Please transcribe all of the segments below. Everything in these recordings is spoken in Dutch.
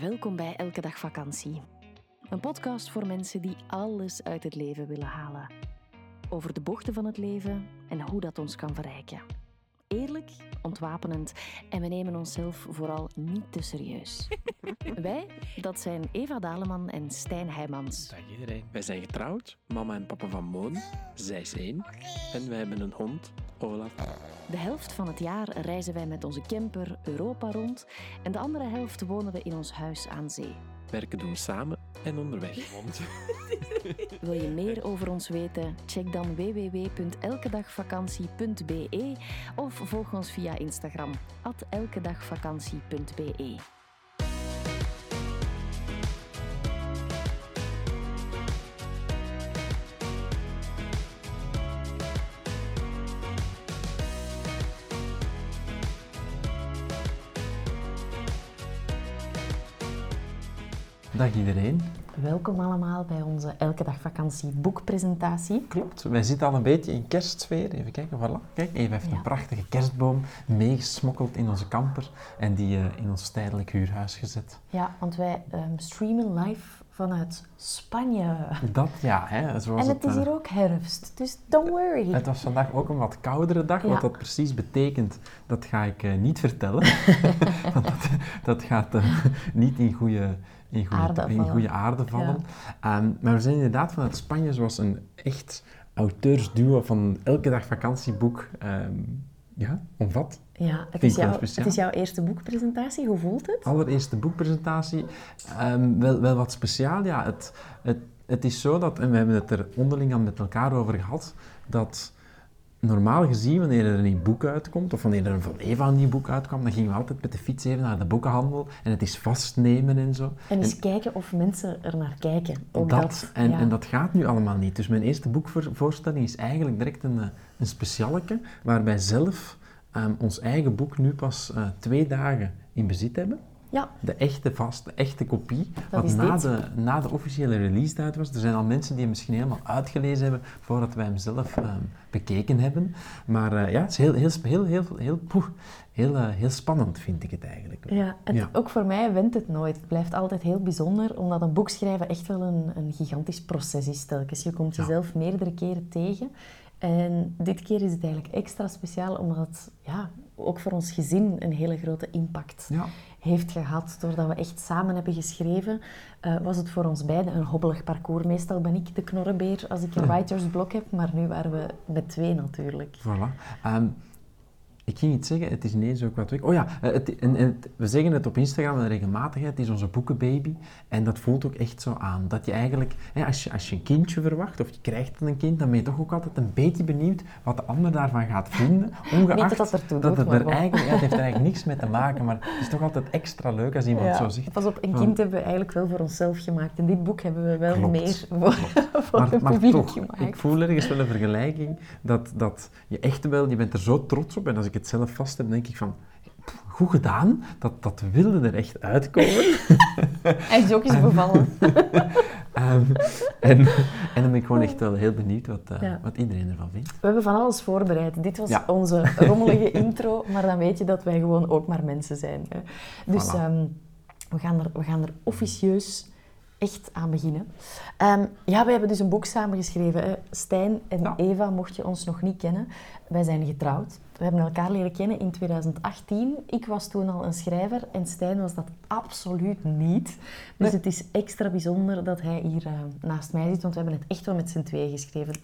Welkom bij Elke Dag Vakantie. Een podcast voor mensen die alles uit het leven willen halen. Over de bochten van het leven en hoe dat ons kan verrijken. Eerlijk, ontwapenend en we nemen onszelf vooral niet te serieus. Wij, dat zijn Eva Daleman en Stijn Heijmans. Dag iedereen. Wij zijn getrouwd, mama en papa van Moon. Zij is één. En wij hebben een hond, Olaf. De helft van het jaar reizen wij met onze camper Europa rond en de andere helft wonen we in ons huis aan zee. Werken doen we samen en onderweg. Wil je meer over ons weten? Check dan www.elkedagvakantie.be of volg ons via Instagram elkedagvakantie.be. Dag iedereen. Welkom allemaal bij onze Elke Dag Vakantie boekpresentatie. Klopt, wij zitten al een beetje in kerstsfeer. Even kijken, voilà. Kijk, Eva heeft Ja. een prachtige kerstboom meegesmokkeld in onze camper en die eh, in ons tijdelijk huurhuis gezet. Ja, want wij ehm, streamen live vanuit Spanje. Dat ja, hè, zoals En het is eh, hier ook herfst, dus don't worry. Het was vandaag ook een wat koudere dag. Ja. Wat dat precies betekent, dat ga ik eh, niet vertellen. Want dat, dat gaat eh, niet in goede, in goede, Aarde in vallen. goede aarde vallen. Ehm, maar we zijn inderdaad vanuit Spanje, zoals een echt auteursduo van elke dag vakantieboek ehm, ja, omvat. Ja, het is, jouw, het is jouw eerste boekpresentatie. Hoe voelt het? Allereerste boekpresentatie, ehm, wel, wel wat speciaal. Ja, het, het, het is zo dat, en we hebben het er onderling al met elkaar over gehad, dat normaal gezien, wanneer er een nieuw boek uitkomt, of wanneer er een van Eva een nieuw boek uitkwam, dan gingen we altijd met de fiets even naar de boekenhandel en het is vastnemen en zo. En eens kijken of mensen er naar kijken. Ook dat, en, ja. en dat gaat nu allemaal niet. Dus mijn eerste boekvoorstelling is eigenlijk direct een, eh, een specialeke, waar wij zelf ehm, ons eigen boek nu pas eh, twee dagen in bezit hebben. Ja, De echte vast, de echte kopie. Dat wat na dit. de, na de officiële release uit was. Er zijn al mensen die hem misschien helemaal uitgelezen hebben voordat wij hem zelf ehm, bekeken hebben. Maar eh, ja, het is heel, heel, heel, heel, heel, poeh, heel, eh, heel spannend, vind ik het eigenlijk. ja, het, Ja. ook voor mij went het nooit. Het blijft altijd heel bijzonder, omdat een boek schrijven echt wel een, een gigantisch proces is telkens. Je komt Ja. jezelf meerdere keren tegen. En dit keer is het eigenlijk extra speciaal, omdat het ja, ook voor ons gezin een hele grote impact Ja. heeft gehad. Doordat we echt samen hebben geschreven, eh, was het voor ons beiden een hobbelig parcours. Meestal ben ik de knorrenbeer als ik een writersblok heb, maar nu waren we met twee natuurlijk. Voilà. Ehm, ik ging iets zeggen, het is ineens ook wat weg. Oh ja, eh, het, en, en het- we zeggen het op Instagram en regelmatig, hè, het is onze boekenbaby. En dat voelt ook echt zo aan. Dat je eigenlijk, hè, als, je, als je een kindje verwacht, of je krijgt een kind, dan ben je toch ook altijd een beetje benieuwd wat de ander daarvan gaat vinden. Ongeacht Niet dat dat ertoe dat doet, het er eigenlijk, ja, het heeft er eigenlijk niks mee te maken, maar het is toch altijd extra leuk als iemand zo zegt. Pas op, een van- kind hebben we eigenlijk wel voor onszelf gemaakt. En dit boek hebben we wel Klopt, meer voor, voor Maar, het maar publiek toch, gemaakt. ik voel ergens wel een vergelijking dat, dat je echt wel, je bent er zo trots op en als ik het zelf vast heb, denk ik van, goed gedaan, dat, dat wilde er echt uitkomen. Hij is ook eens bevallen. Ehm, en, en dan ben ik gewoon echt wel heel benieuwd wat, eh, Ja. wat iedereen ervan vindt. We hebben van alles voorbereid. Dit was Ja. onze rommelige intro, maar dan weet je dat wij gewoon ook maar mensen zijn. Hè. Dus Voilà. ehm, we, gaan er, we gaan er officieus echt aan beginnen. Ehm, ja, we hebben dus een boek samengeschreven. Hè. Stijn en Ja. Eva, mocht je ons nog niet kennen, wij zijn getrouwd. We hebben elkaar leren kennen in 2018. Ik was toen al een schrijver en Stijn was dat absoluut niet. Dus Nee. het is extra bijzonder dat hij hier eh, naast mij zit, want we hebben het echt wel met z'n tweeën geschreven.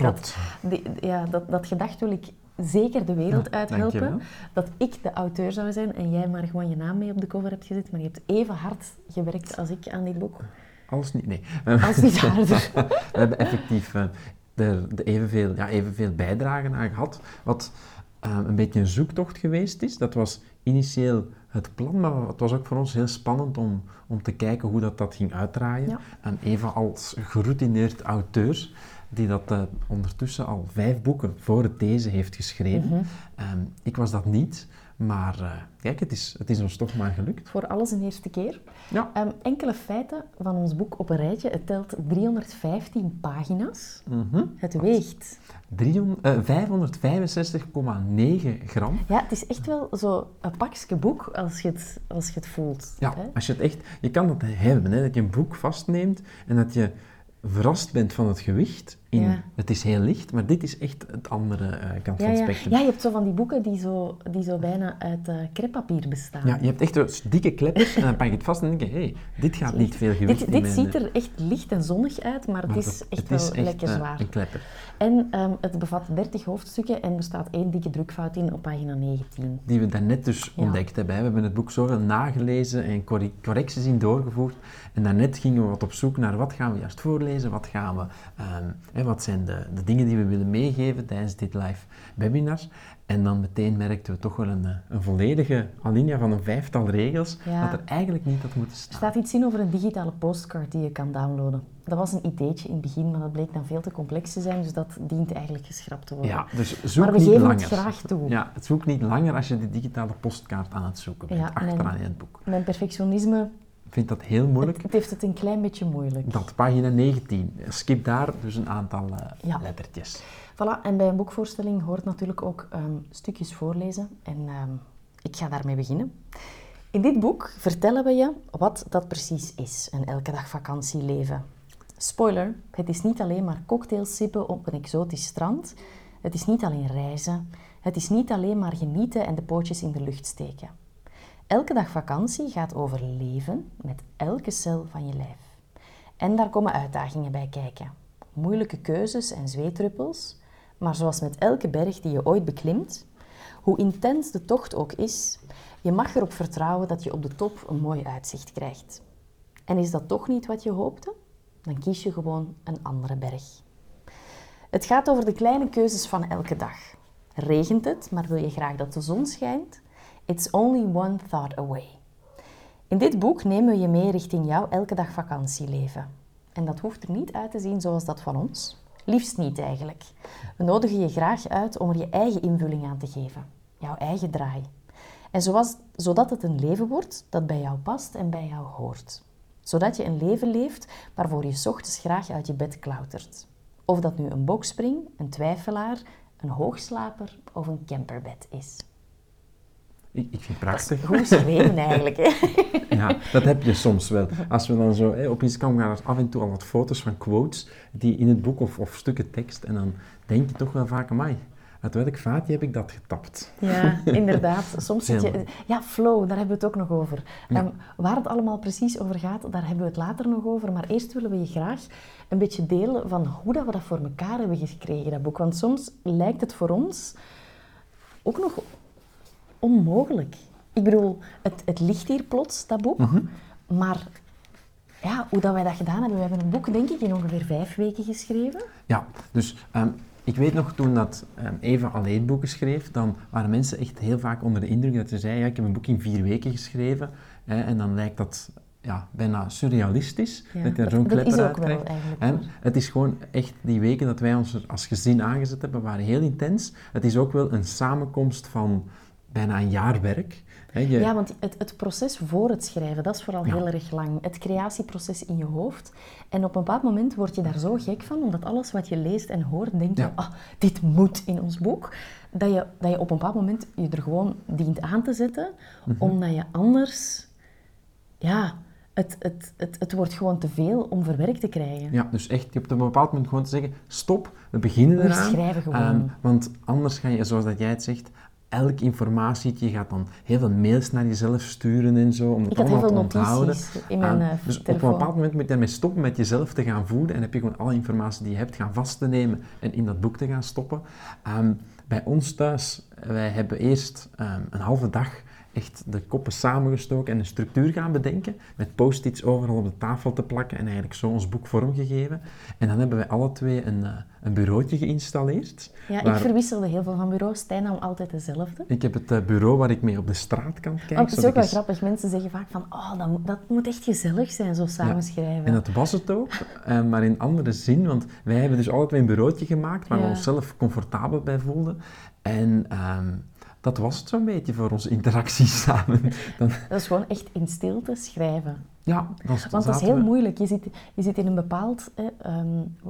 Die- ja, dat, dat gedacht wil ik zeker de wereld Ja, uithelpen. Dat ik de auteur zou zijn en jij maar gewoon je naam mee op de cover hebt gezet. Maar je hebt even hard gewerkt als ik aan dit boek. Alles niet, nee. Als niet harder. We hebben effectief eh, er evenveel, ja, evenveel bijdragen aan gehad. Wat een beetje een zoektocht geweest is. Dat was initieel het plan, maar het was ook voor ons heel spannend om, om te kijken hoe dat, dat ging uitdraaien. Ja. En Eva als geroutineerd auteur die dat eh, ondertussen al vijf boeken voor het deze heeft geschreven. Mhm. Ehm, ik was dat niet, maar eh, kijk, het is, het is ons toch maar gelukt. Voor alles een eerste keer. Ja. Ehm, enkele feiten van ons boek op een rijtje. Het telt 315 pagina's. Mhm. Het weegt. 300 eh, 565,9 gram. Ja, het is echt wel zo een pakje boek als je het, als je het voelt. Ja, hè. als je het echt... Je kan dat hebben, hè, dat je een boek vastneemt en dat je verrast bent van het gewicht. In, Ja. Het is heel licht, maar dit is echt het andere eh, kant Ja, van het spectrum. ja, je hebt zo van die boeken die zo, die zo bijna uit uh, kreppapier bestaan. Ja, je hebt echt dikke kleppers en dan pak je het vast en denk je, hé, hey, dit gaat niet veel gewicht Dit, dit mijn, ziet eh, er echt licht en zonnig uit, maar, maar het is echt het is wel lekker eh, zwaar. een klepper. En ehm, het bevat 30 hoofdstukken en er staat één dikke drukfout in op pagina 19. Die we daarnet dus ontdekt hebben. We hebben het boek zoveel nagelezen en corre- correcties in doorgevoerd. En daarnet gingen we wat op zoek naar wat gaan we juist voorlezen, wat gaan we, ehm, hè, wat zijn de, de dingen die we willen meegeven tijdens dit live webinar. En dan meteen merkten we toch wel een, eh, een volledige alinea van een vijftal regels, Ja. dat er eigenlijk niet had moeten Er staan. staat iets in over een digitale postcard die je kan downloaden. Dat was een ideetje in het begin, maar dat bleek dan veel te complex te zijn, dus dat dient eigenlijk geschrapt te worden. Ja, dus zoek maar we niet geven langer. het graag toe. Ja, het zoekt niet langer als je de digitale postkaart aan het zoeken bent, Ja, achteraan mijn- in het boek. Mijn perfectionisme, vind dat heel moeilijk. het, het heeft het een klein beetje moeilijk. Dat, pagina 19. Skip daar dus een aantal Ja. lettertjes. Voilà, en bij een boekvoorstelling hoort natuurlijk ook ehm, stukjes voorlezen. En ehm, ik ga daarmee beginnen. In dit boek vertellen we je wat dat precies is, een elke dag vakantieleven. Spoiler, het is niet alleen maar cocktails sippen op een exotisch strand. Het is niet alleen reizen. Het is niet alleen maar genieten en de pootjes in de lucht steken. Elke dag vakantie gaat over leven met elke cel van je lijf. En daar komen uitdagingen bij kijken. Moeilijke keuzes en zweetruppels. Maar zoals met elke berg die je ooit beklimt, hoe intens de tocht ook is, je mag erop vertrouwen dat je op de top een mooi uitzicht krijgt. En is dat toch niet wat je hoopte? Dan kies je gewoon een andere berg. Het gaat over de kleine keuzes van elke dag. Regent het, maar wil je graag dat de zon schijnt? It's only one thought away. In dit boek nemen we je mee richting jouw elke dag vakantieleven. En dat hoeft er niet uit te zien zoals dat van ons. Liefst niet eigenlijk. We nodigen je graag uit om er je eigen invulling aan te geven. Jouw eigen draai. En zoals, zodat het een leven wordt dat bij jou past en bij jou hoort. Zodat je een leven leeft waarvoor je ochtends graag uit je bed klautert. Of dat nu een bokspring, een twijfelaar, een hoogslaper of een camperbed is. Ik, ik vind het prachtig. Goed geschreven eigenlijk. Hè? Ja, dat heb je soms wel. Als we dan zo hè, op Instagram gaan, er af en toe al wat foto's van quotes die in het boek of, of stukken tekst. En dan denk je toch wel vaak, amai, uit welk vaatje heb ik dat getapt? Ja, inderdaad. Soms zit je... Ja, flow, daar hebben we het ook nog over. Ja. Ehm, waar het allemaal precies over gaat, daar hebben we het later nog over. Maar eerst willen we je graag een beetje delen van hoe dat we dat voor elkaar hebben gekregen, dat boek. Want soms lijkt het voor ons ook nog onmogelijk. Ik bedoel, het, het ligt hier plots, dat boek. Mhm. Maar ja, hoe dat wij dat gedaan hebben, we hebben een boek denk ik in ongeveer vijf weken geschreven. Ja, dus ehm, ik weet nog toen dat ehm, Eva alleen boeken schreef, dan waren mensen echt heel vaak onder de indruk dat ze zei, ja, ik heb een boek in vier weken geschreven. Hè, en dan lijkt dat ja, bijna surrealistisch, Ja, dat je zo'n klepper ook uit wel krijgt. En het is gewoon echt, die weken dat wij ons er als gezin aangezet hebben, waren heel intens. Het is ook wel een samenkomst van bijna een jaar werk. Je- Ja, want het, het proces voor het schrijven, dat is vooral Ja. heel erg lang. Het creatieproces in je hoofd. En op een bepaald moment word je daar zo gek van, omdat alles wat je leest en hoort, denk je, Ja. ah, dit moet in ons boek. Dat je, dat je op een bepaald moment je er gewoon dient aan te zetten, Mhm. omdat je anders, ja, het, het, het, het wordt gewoon te veel om verwerkt te krijgen. Ja, dus echt, je hebt op een bepaald moment gewoon te zeggen, stop, we beginnen We eraan. schrijven gewoon. Ehm, want anders ga je, zoals dat jij het zegt, elk informatie, je gaat dan heel veel mails naar jezelf sturen en zo, om het Ik had heel allemaal veel te onthouden. in mijn eh, dus op een bepaald moment moet je daarmee stoppen met jezelf te gaan voeden en heb je gewoon alle informatie die je hebt gaan vast te nemen en in dat boek te gaan stoppen. Ehm, bij ons thuis, wij hebben eerst ehm, een halve dag echt de koppen samengestoken en een structuur gaan bedenken. Met post-its overal op de tafel te plakken en eigenlijk zo ons boek vormgegeven. En dan hebben wij alle twee een, uh, een bureautje geïnstalleerd. Ja, ik verwisselde heel veel van bureaus. Stijn nam altijd dezelfde. Ik heb het uh, bureau waar ik mee op de straat kan kijken. Oh, het is ook wel grappig. Mensen zeggen vaak van, oh, dat, moet, dat moet echt gezellig zijn, zo samenschrijven. En dat was het ook, uh, maar in andere zin. Want wij hebben dus altijd een bureautje gemaakt waar we onszelf comfortabel bij voelden. En ehm, dat was het zo'n beetje voor onze interactie samen. Dan... Dat is gewoon echt in stilte schrijven. Ja, dat Want dat is heel moeilijk. Je zit, je zit in een bepaald... Ehm,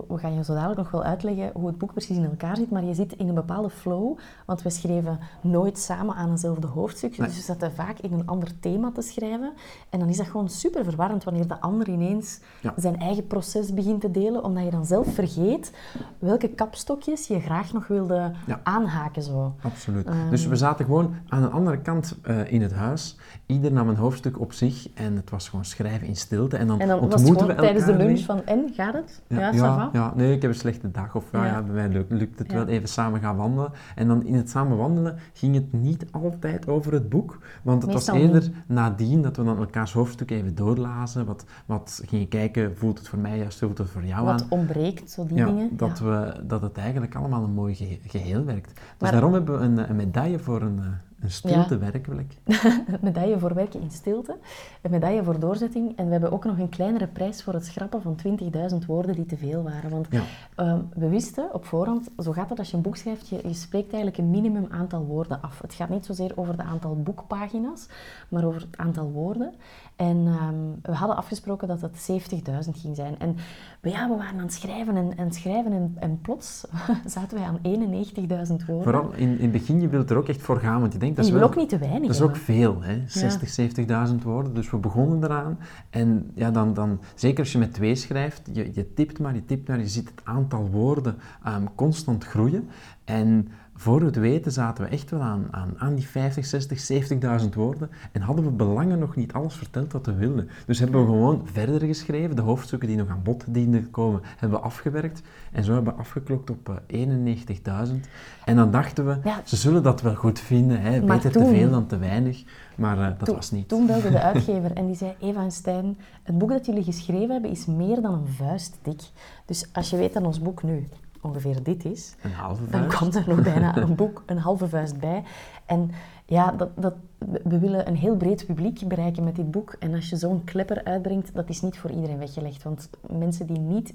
we gaan je zo dadelijk nog wel uitleggen hoe het boek precies in elkaar zit, maar je zit in een bepaalde flow, want we schreven nooit samen aan eenzelfde hoofdstuk. Dus we zaten vaak in een ander thema te schrijven. En dan is dat gewoon super verwarrend wanneer de ander ineens zijn eigen proces begint te delen, omdat je dan zelf vergeet welke kapstokjes je graag nog wilde aanhaken. Zo. Absoluut. Ehm. dus we zaten gewoon aan de andere kant uh, in het huis. Ieder nam een hoofdstuk op zich en het was gewoon schrijven in stilte. En dan, en dan ontmoeten was we tijdens de lunch van, en, gaat het? Ja, ja, ja, nee, ik heb een slechte dag. Of ja, ja. bij mij lukt, lukt het wel even samen gaan wandelen. En dan in het samen wandelen ging het niet altijd over het boek. Want het was eerder nadien dat we dan elkaars hoofdstuk even doorlazen. Wat, wat gingen kijken, voelt het voor mij juist, voelt het voor jou wat aan. Wat ontbreekt, zo die dingen. Dat, we, dat het eigenlijk allemaal een mooi geheel werkt. Dus daarom hebben we een, een medaille voor een stilte werkelijk. een medaille voor werken in stilte, een medaille voor doorzetting. En we hebben ook nog een kleinere prijs voor het schrappen van 20.000 woorden die te veel waren. Want ehm, we wisten op voorhand, zo gaat het als je een boek schrijft, je, je, spreekt eigenlijk een minimum aantal woorden af. Het gaat niet zozeer over het aantal boekpagina's, maar over het aantal woorden. En ehm, we hadden afgesproken dat het 70.000 ging zijn. En ja, we waren aan het schrijven en, en schrijven en, en plots zaten wij aan 91.000 woorden. Vooral in, in het begin, je wilt er ook echt voor gaan, want je denkt... Dat is wel, ook niet te weinig Dat is ook veel, hè? 60, ja. 70.000 woorden. Dus we begonnen eraan. En ja, dan, dan, zeker als je met twee schrijft, je, je tipt maar, je tipt maar, je ziet het aantal woorden um, constant groeien. En voor we het weten zaten we echt wel aan, aan, aan die 50, 60, 70.000 woorden en hadden we belangen nog niet alles verteld wat we wilden. Dus hebben we gewoon verder geschreven, de hoofdstukken die nog aan bod dienden komen, hebben we afgewerkt en zo hebben we afgeklokt op 91.000. Eh, en dan dachten we, ze zullen dat wel goed vinden, hè? beter te veel dan te weinig, maar uh, dat was niet. Toen belde de uitgever en die zei, Eva en Stijn, het boek dat jullie geschreven hebben is meer dan een vuist dik. Dus als je weet aan ons boek nu, ongeveer dit is, een halve vuist. dan komt er nog bijna een boek, een halve vuist bij. En ja, dat, dat, we willen een heel breed publiek bereiken met dit boek. En als je zo'n klepper uitbrengt, dat is niet voor iedereen weggelegd. Want mensen die niet...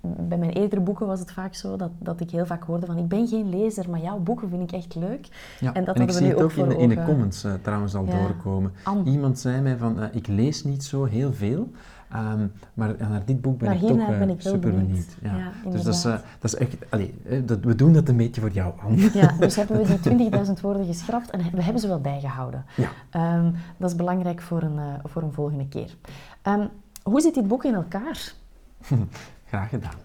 Bij mijn eerdere boeken was het vaak zo dat, dat ik heel vaak hoorde van ik ben geen lezer, maar jouw boeken vind ik echt leuk. Ja, en dat en ik zie het ook, in de, in de, comments uh, trouwens al doorkomen. Iemand zei mij van, uh, ik lees niet zo heel veel, Um, maar naar dit boek ben maar ik toch ben ik super benieuwd. Ja. ja dus dat is, uh, dat is echt... Allee, dat, we doen dat een beetje voor jou, aan. Ja, dus hebben we die 20.000 woorden geschrapt en we hebben ze wel bijgehouden. Ja. Um, dat is belangrijk voor een, uh, voor een volgende keer. Um, hoe zit dit boek in elkaar? Graag gedaan.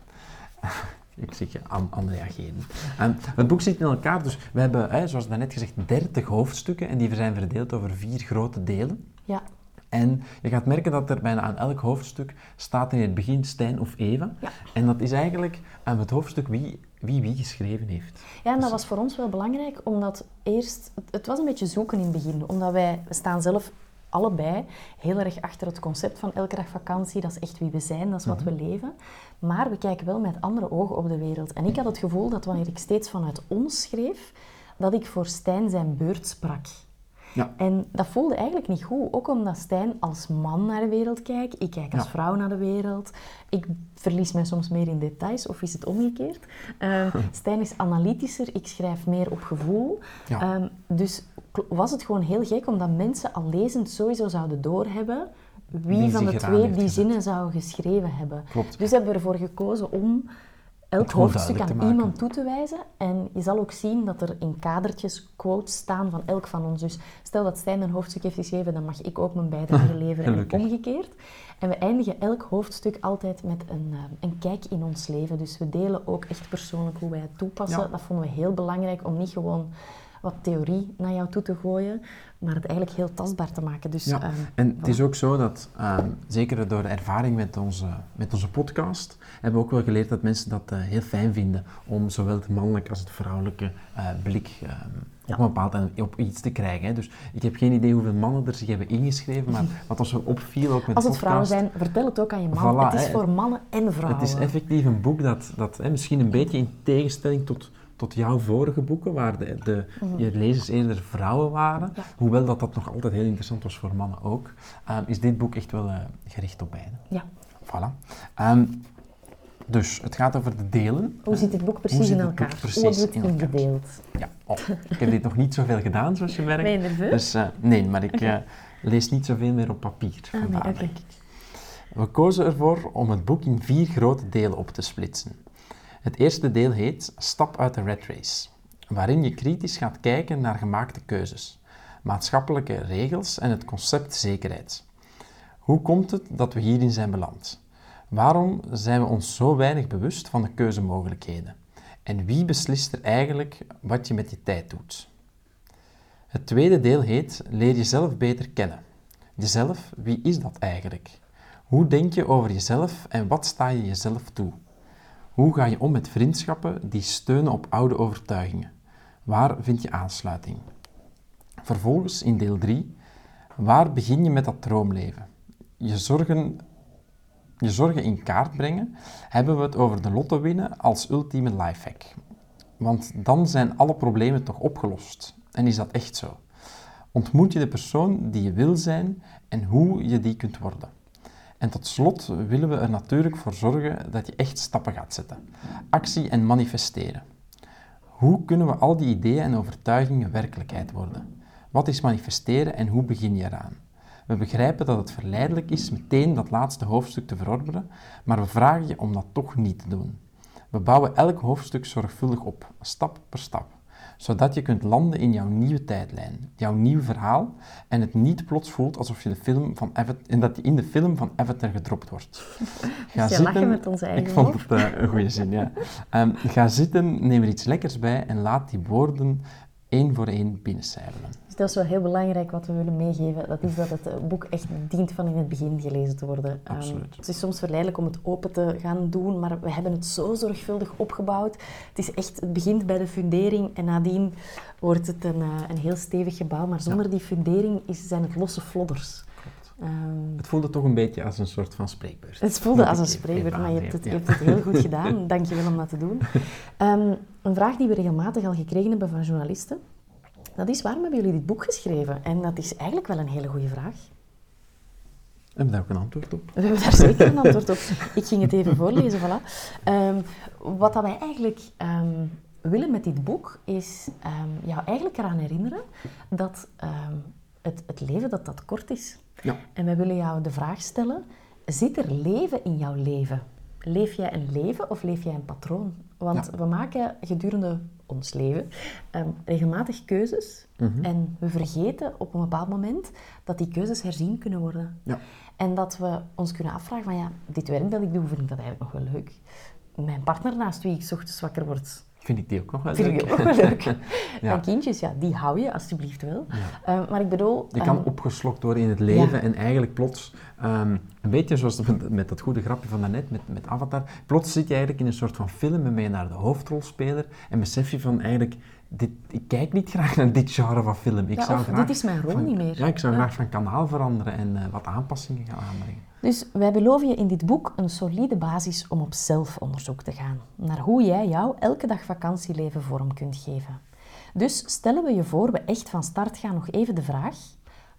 Ik zeg je aan, aan reageren. Um, het boek zit in elkaar, dus we hebben, hè, zoals daarnet gezegd, 30 hoofdstukken en die zijn verdeeld over vier grote delen. Ja. En je gaat merken dat er bijna aan elk hoofdstuk staat in het begin Stijn of Eva. Ja. En dat is eigenlijk aan het hoofdstuk wie, wie wie geschreven heeft. Ja, en dat was voor ons wel belangrijk, omdat eerst... Het was een beetje zoeken in het begin, omdat wij we staan zelf allebei heel erg achter het concept van elke dag vakantie. Dat is echt wie we zijn, dat is wat we mhm. leven. Maar we kijken wel met andere ogen op de wereld. En ik had het gevoel dat wanneer ik steeds vanuit ons schreef, dat ik voor Stijn zijn beurt sprak. Ja. En dat voelde eigenlijk niet goed. Ook omdat Stijn als man naar de wereld kijkt. Ik kijk als vrouw naar de wereld. Ik verlies mij soms meer in details. Of is het omgekeerd? Uh, Stijn is analytischer. Ik schrijf meer op gevoel. Ja. Um, dus was het gewoon heel gek omdat mensen al lezend sowieso zouden doorhebben wie van de twee die zinnen zou geschreven hebben. Klopt. Dus hebben we ervoor gekozen om elk hoofdstuk aan iemand toe te wijzen. En je zal ook zien dat er in kadertjes quotes staan van elk van ons. Dus stel dat Stijn een hoofdstuk heeft geschreven, dan mag ik ook mijn bijdrage leveren en omgekeerd. En we eindigen elk hoofdstuk altijd met een, uh, een kijk in ons leven. Dus we delen ook echt persoonlijk hoe wij het toepassen. Dat vonden we heel belangrijk om niet gewoon wat theorie naar jou toe te gooien, maar het eigenlijk heel tastbaar te maken. Dus, ja. Um, en het is ook zo dat, um, zeker door de ervaring met onze, met onze podcast, hebben we ook wel geleerd dat mensen dat uh, heel fijn vinden om zowel het mannelijke als het vrouwelijke uh, blik um, op een bepaald op iets te krijgen. Hè. Dus ik heb geen idee hoeveel mannen er zich hebben ingeschreven, maar wat ons zo opviel ook met Als het vrouwen zijn, vertel het ook aan je man. Het is hè. voor mannen en vrouwen. Het is effectief een boek dat, dat hè, misschien een beetje in tegenstelling tot, tot jouw vorige boeken, waar de, de, je lezers eerder vrouwen waren, Ja. hoewel dat, dat nog altijd heel interessant was voor mannen ook, ehm, is dit boek echt wel eh, gericht op beiden. Ja. Voilà. Ehm, dus het gaat over de delen. Hoe zit dit boek precies in boek elkaar? precies Hoe in het elkaar? ingedeeld? Ja, oh, ik heb dit nog niet zoveel gedaan, zoals je merkt. Ben je nerveus? Dus eh, nee, maar ik eh, lees niet zoveel meer op papier. Ah, nee, ik. We kozen ervoor om het boek in vier grote delen op te splitsen. Het eerste deel heet Stap uit de Red Race, waarin je kritisch gaat kijken naar gemaakte keuzes, maatschappelijke regels en het concept zekerheid. Hoe komt het dat we hierin zijn beland? Waarom zijn we ons zo weinig bewust van de keuzemogelijkheden? En wie beslist er eigenlijk wat je met je tijd doet? Het tweede deel heet Leer jezelf beter kennen. Jezelf, wie is dat eigenlijk? Hoe denk je over jezelf en wat sta je jezelf toe? Hoe ga je om met vriendschappen die steunen op oude overtuigingen? Waar vind je aansluiting? Vervolgens in deel 3, waar begin je met dat droomleven? Je zorgen, je zorgen in kaart brengen, hebben we het over de lotto winnen als ultieme lifehack. Want dan zijn alle problemen toch opgelost. En is dat echt zo? Ontmoet je de persoon die je wil zijn en hoe je die kunt worden. En tot slot willen we er natuurlijk voor zorgen dat je echt stappen gaat zetten. Actie en manifesteren. Hoe kunnen we al die ideeën en overtuigingen werkelijkheid worden? Wat is manifesteren en hoe begin je eraan? We begrijpen dat het verleidelijk is meteen dat laatste hoofdstuk te verorberen, maar we vragen je om dat toch niet te doen. We bouwen elk hoofdstuk zorgvuldig op, stap per stap, zodat je kunt landen in jouw nieuwe tijdlijn, jouw nieuw verhaal en het niet plots voelt alsof je de film van Avatar, dat je in de film van Avatar gedropt wordt. Ga lachen met onze eigen Ik vond het eh, een goede zin, ja. Ehm, ga zitten, neem er iets lekkers bij en laat die woorden één voor één binnencijpelen. Dus dat is wel heel belangrijk wat we willen meegeven. Dat is dat het eh, boek echt dient van in het begin gelezen te worden. Ehm, Absoluut. het is soms verleidelijk om het open te gaan doen, maar we hebben het zo zorgvuldig opgebouwd. Het is echt, het begint bij de fundering en nadien wordt het een, eh, een heel stevig gebouw. Maar zonder die fundering is, zijn het losse flodders. Ehm, Het voelde toch een beetje als een soort van spreekbeurt. Het voelde Moet als een spreekbeurt, maar je hebt, het, je aangeven, hebt het heel goed gedaan. Dank je wel om dat te doen. Ehm, een vraag die we regelmatig al gekregen hebben van journalisten, dat is waarom hebben jullie dit boek geschreven? En dat is eigenlijk wel een hele goede vraag. Hebben we daar ook een antwoord op? We hebben daar zeker een antwoord op. Ik ging het even voorlezen, voilà. Ehm, wat dat wij eigenlijk willen met dit boek, is jou eigenlijk eraan herinneren dat het, het leven dat dat kort is. Ja. En wij willen jou de vraag stellen, zit er leven in jouw leven? Leef jij een leven of leef jij een patroon? Want Ja. we maken gedurende ons leven ehm, regelmatig keuzes Mhm. en we vergeten op een bepaald moment dat die keuzes herzien kunnen worden. Ja. En dat we ons kunnen afvragen van ja, dit werk dat ik doe, vind ik dat eigenlijk nog wel leuk. Mijn partner naast wie ik ochtends wakker word, Vind ik die ook nog wel vind leuk. ik ook wel leuk. Ja. Mijn kindjes, ja, die hou je alsjeblieft wel. Ja. Eh, maar ik bedoel... Je kan ehm, opgeslokt worden in het leven Ja. en eigenlijk plots, ehm, een beetje zoals met, met dat goede grapje van daarnet, met, met Avatar, plots zit je eigenlijk in een soort van film en ben je naar de hoofdrolspeler en besef je van eigenlijk, dit, ik kijk niet graag naar dit genre van film. Ik Ja, zou graag dit is mijn rol van- niet meer. Ja, ik zou Ja. graag van kanaal veranderen en eh, wat aanpassingen gaan aanbrengen. Dus wij beloven je in dit boek een solide basis om op zelfonderzoek te gaan. Naar hoe jij jouw elke dag vakantieleven vorm kunt geven. Dus stellen we je voor we echt van start gaan nog even de vraag.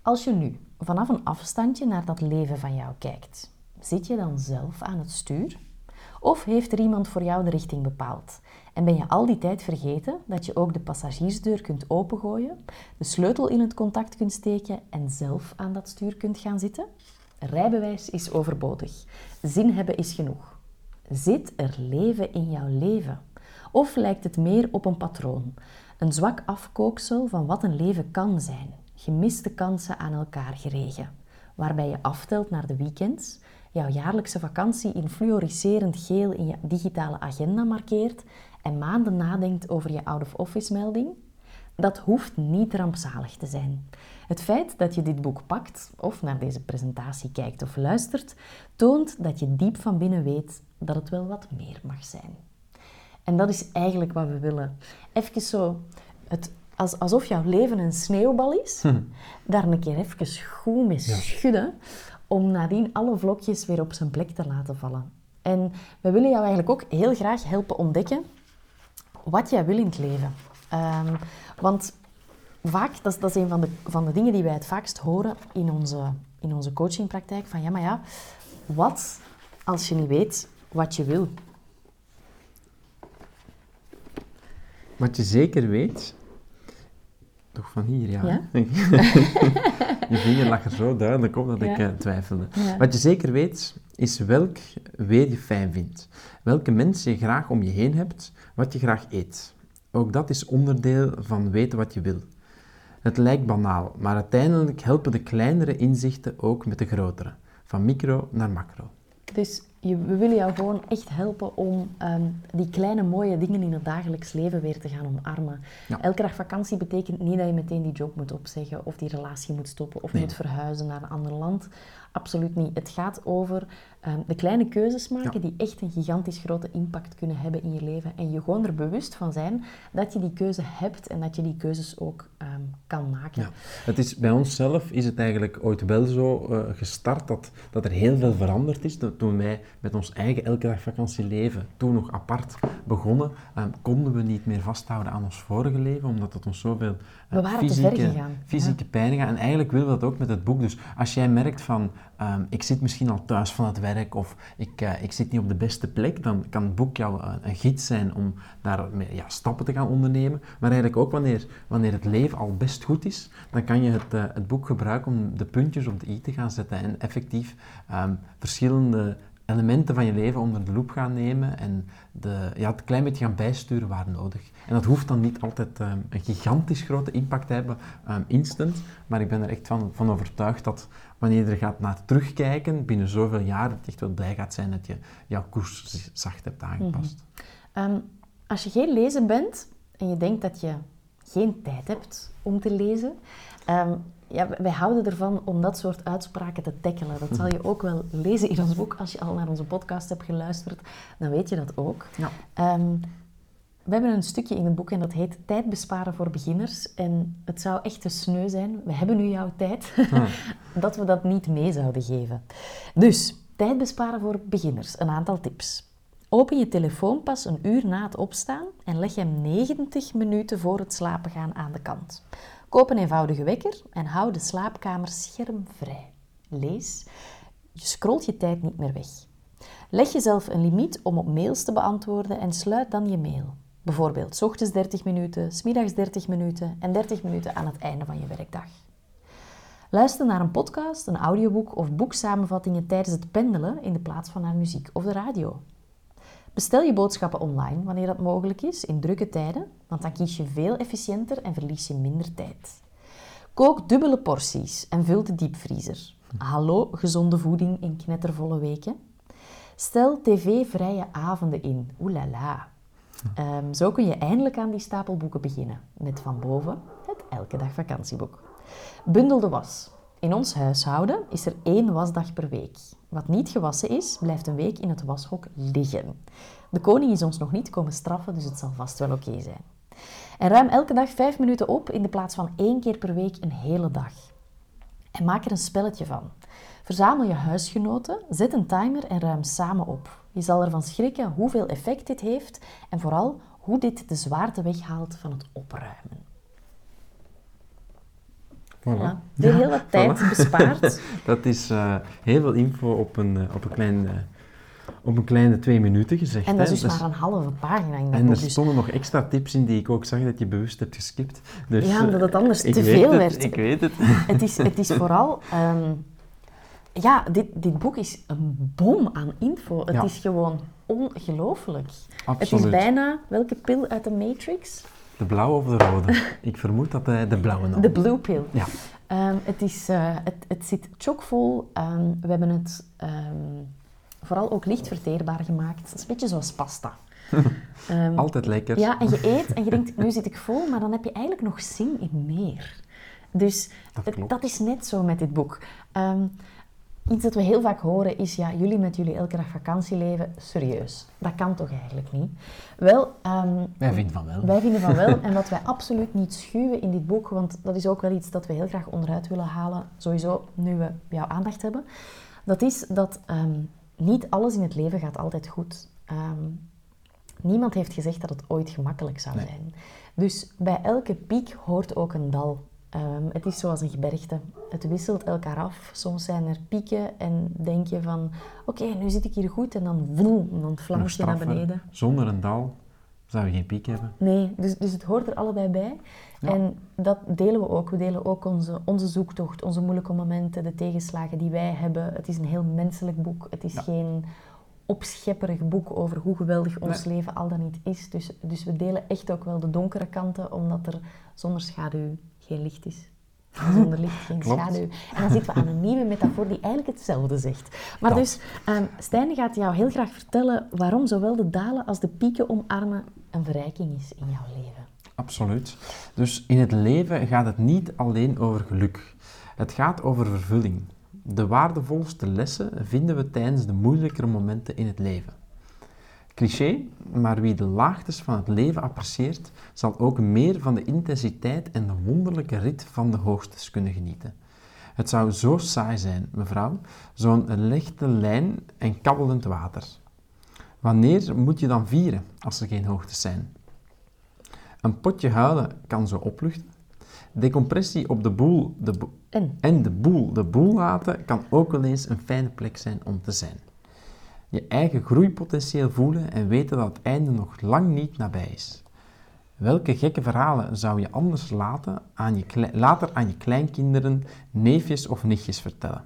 Als je nu vanaf een afstandje naar dat leven van jou kijkt, zit je dan zelf aan het stuur? Of heeft er iemand voor jou de richting bepaald? En ben je al die tijd vergeten dat je ook de passagiersdeur kunt opengooien, de sleutel in het contact kunt steken en zelf aan dat stuur kunt gaan zitten? Rijbewijs is overbodig. Zin hebben is genoeg. Zit er leven in jouw leven? Of lijkt het meer op een patroon? Een zwak afkooksel van wat een leven kan zijn. Gemiste kansen aan elkaar geregen. Waarbij je aftelt naar de weekends, jouw jaarlijkse vakantie in fluoriserend geel in je digitale agenda markeert en maanden nadenkt over je out-of-office melding? Dat hoeft niet rampzalig te zijn. Het feit dat je dit boek pakt, of naar deze presentatie kijkt of luistert, toont dat je diep van binnen weet dat het wel wat meer mag zijn. En dat is eigenlijk wat we willen. Even zo het als, alsof jouw leven een sneeuwbal is, daar een keer even goed mee schudden, om nadien alle vlokjes weer op zijn plek te laten vallen. En we willen jou eigenlijk ook heel graag helpen ontdekken wat jij wil in het leven. Ehm, want vaak, dat is, dat is een van de, van de dingen die wij het vaakst horen in onze, in onze coachingpraktijk, van ja, maar ja, wat als je niet weet wat je wil? Wat je zeker weet, toch van hier, ja. Ja? je vinger lag er zo duidelijk op dat ik eh, twijfelde. Ja. Wat je zeker weet, is welk weer je fijn vindt. Welke mensen je graag om je heen hebt, wat je graag eet. Ook dat is onderdeel van weten wat je wil. Het lijkt banaal, maar uiteindelijk helpen de kleinere inzichten ook met de grotere. Van micro naar macro. Dus je, we willen jou gewoon echt helpen om ehm, die kleine mooie dingen in het dagelijks leven weer te gaan omarmen. Ja. Elke dag vakantie betekent niet dat je meteen die job moet opzeggen of die relatie moet stoppen of Nee. moet verhuizen naar een ander land. Absoluut niet. Het gaat over ehm, de kleine keuzes maken Ja. die echt een gigantisch grote impact kunnen hebben in je leven. En je gewoon er bewust van zijn dat je die keuze hebt en dat je die keuzes ook ehm, kan maken. Ja. Het is, bij onszelf is het eigenlijk ooit wel zo eh, gestart dat, dat er heel veel veranderd is. Dat toen wij met ons eigen elke dag vakantie leven, toen nog apart begonnen, eh, konden we niet meer vasthouden aan ons vorige leven, omdat het ons zoveel eh, We waren te ver fysieke, fysieke pijn gaat. En eigenlijk willen we dat ook met het boek. Dus als jij merkt van, ehm, ik zit misschien al thuis van het werk of ik, eh, ik zit niet op de beste plek, dan kan het boek jou een, een gids zijn om daar ja, stappen te gaan ondernemen. Maar eigenlijk ook wanneer, wanneer het leven al best goed is, dan kan je het, eh, het boek gebruiken om de puntjes op de i te gaan zetten en effectief ehm, verschillende elementen van je leven onder de loep gaan nemen en de, ja, het klein beetje gaan bijsturen waar nodig. En dat hoeft dan niet altijd ehm, een gigantisch grote impact te hebben, ehm, instant, maar ik ben er echt van, van overtuigd dat wanneer je er gaat naar terugkijken, binnen zoveel jaar, dat echt wel blij gaat zijn dat je jouw koers zacht hebt aangepast. Ehm, als je geen lezer bent en je denkt dat je geen tijd hebt om te lezen, ja, wij houden ervan om dat soort uitspraken te tackelen. Dat zal je ook wel lezen in ons boek. Als je al naar onze podcast hebt geluisterd, dan weet je dat ook. Ja. Ehm, we hebben een stukje in het boek en dat heet Tijd besparen voor beginners. En het zou echt te sneu zijn, we hebben nu jouw tijd, dat we dat niet mee zouden geven. Dus, tijd besparen voor beginners. Een aantal tips. Open je telefoon pas een uur na het opstaan en leg hem 90 minuten voor het slapen gaan aan de kant. Koop een eenvoudige wekker en hou de slaapkamer schermvrij. Lees. Je scrolt je tijd niet meer weg. Leg jezelf een limiet om op mails te beantwoorden en sluit dan je mail. Bijvoorbeeld 's ochtends 30 minuten, 's middags 30 minuten en 30 minuten aan het einde van je werkdag. Luister naar een podcast, een audioboek of boeksamenvattingen tijdens het pendelen in de plaats van naar muziek of de radio. Bestel je boodschappen online wanneer dat mogelijk is, in drukke tijden, want dan kies je veel efficiënter en verlies je minder tijd. Kook dubbele porties en vul de diepvriezer. Hallo, gezonde voeding in knettervolle weken. Stel tv-vrije avonden in. Oelala. Ehm, zo kun je eindelijk aan die stapel boeken beginnen. Met van boven het Elke Dag Vakantieboek. Bundel de was. In ons huishouden is er één wasdag per week. Wat niet gewassen is, blijft een week in het washok liggen. De koning is ons nog niet komen straffen, dus het zal vast wel oké zijn. En ruim elke dag vijf minuten op in de plaats van één keer per week een hele dag. En maak er een spelletje van. Verzamel je huisgenoten, zet een timer en ruim samen op. Je zal ervan schrikken hoeveel effect dit heeft en vooral hoe dit de zwaarte weghaalt van het opruimen. Voilà. Weer heel wat tijd voilà. bespaard. Dat is eh, heel veel info op een, eh, op een, klein, eh, op een kleine twee minuten gezegd. En dat is dus Dat maar een halve pagina in dat En er boek. Dus stonden nog extra tips in die ik ook zag dat je bewust hebt geskipt. Dus, Ja, omdat het anders te veel het, werd. Ik weet het. het, is, het is vooral... ehm, ja, dit, dit boek is een bom aan info. Het Ja. is gewoon ongelooflijk. Het is bijna... Welke pil uit de Matrix? De blauwe of de rode? ik vermoed dat hij de blauwe nam. De blue pill. Ja. Ehm, het, is, eh, het, het zit chockvol. Ehm, we hebben het ehm, vooral ook licht verteerbaar gemaakt. Het is een beetje zoals pasta. Altijd lekker. ja, en je eet en je denkt, nu zit ik vol, maar dan heb je eigenlijk nog zin in meer. Dus Dat dat is net zo met dit boek. Iets dat we heel vaak horen is, ja, jullie met jullie elke dag vakantieleven, serieus. Dat kan toch eigenlijk niet? Wel, ehm, Wij vinden van wel. wij vinden van wel. En wat wij absoluut niet schuwen in dit boek, want dat is ook wel iets dat we heel graag onderuit willen halen, sowieso nu we jouw aandacht hebben, dat is dat ehm, niet alles in het leven gaat altijd goed. Ehm, niemand heeft gezegd dat het ooit gemakkelijk zou Nee. zijn. Dus bij elke piek hoort ook een dal. Ehm, het is zoals een gebergte. Het wisselt elkaar af. Soms zijn er pieken en denk je van... Oké, nu zit ik hier goed. En dan vroom, dan flank je naar beneden. Zonder een dal zou je geen piek hebben. Nee, dus, dus het hoort er allebei bij. Ja. En dat delen we ook. We delen ook onze, onze zoektocht, onze moeilijke momenten, de tegenslagen die wij hebben. Het is een heel menselijk boek. Het is Ja. geen opschepperig boek over hoe geweldig ons Nee. leven al dan niet is. Dus, dus we delen echt ook wel de donkere kanten, omdat er zonder schaduw geen licht is. Zonder licht geen Klopt. schaduw. En dan zitten we aan een nieuwe metafoor die eigenlijk hetzelfde zegt. Maar dus, ehm Stijn gaat jou heel graag vertellen waarom zowel de dalen als de pieken omarmen een verrijking is in jouw leven. Absoluut. Dus in het leven gaat het niet alleen over geluk. Het gaat over vervulling. De waardevolste lessen vinden we tijdens de moeilijkere momenten in het leven. Cliché, maar wie de laagtes van het leven apprecieert, zal ook meer van de intensiteit en de wonderlijke rit van de hoogtes kunnen genieten. Het zou zo saai zijn, mevrouw, zo'n lichte lijn en kabbelend water. Wanneer moet je dan vieren als er geen hoogtes zijn? Een potje huilen kan zo opluchten. Decompressie op de boel de bo- En en de boel de boel laten kan ook wel eens een fijne plek zijn om te zijn. Je eigen groeipotentieel voelen en weten dat het einde nog lang niet nabij is. Welke gekke verhalen zou je anders laten aan je later aan je kleinkinderen, neefjes of nichtjes vertellen?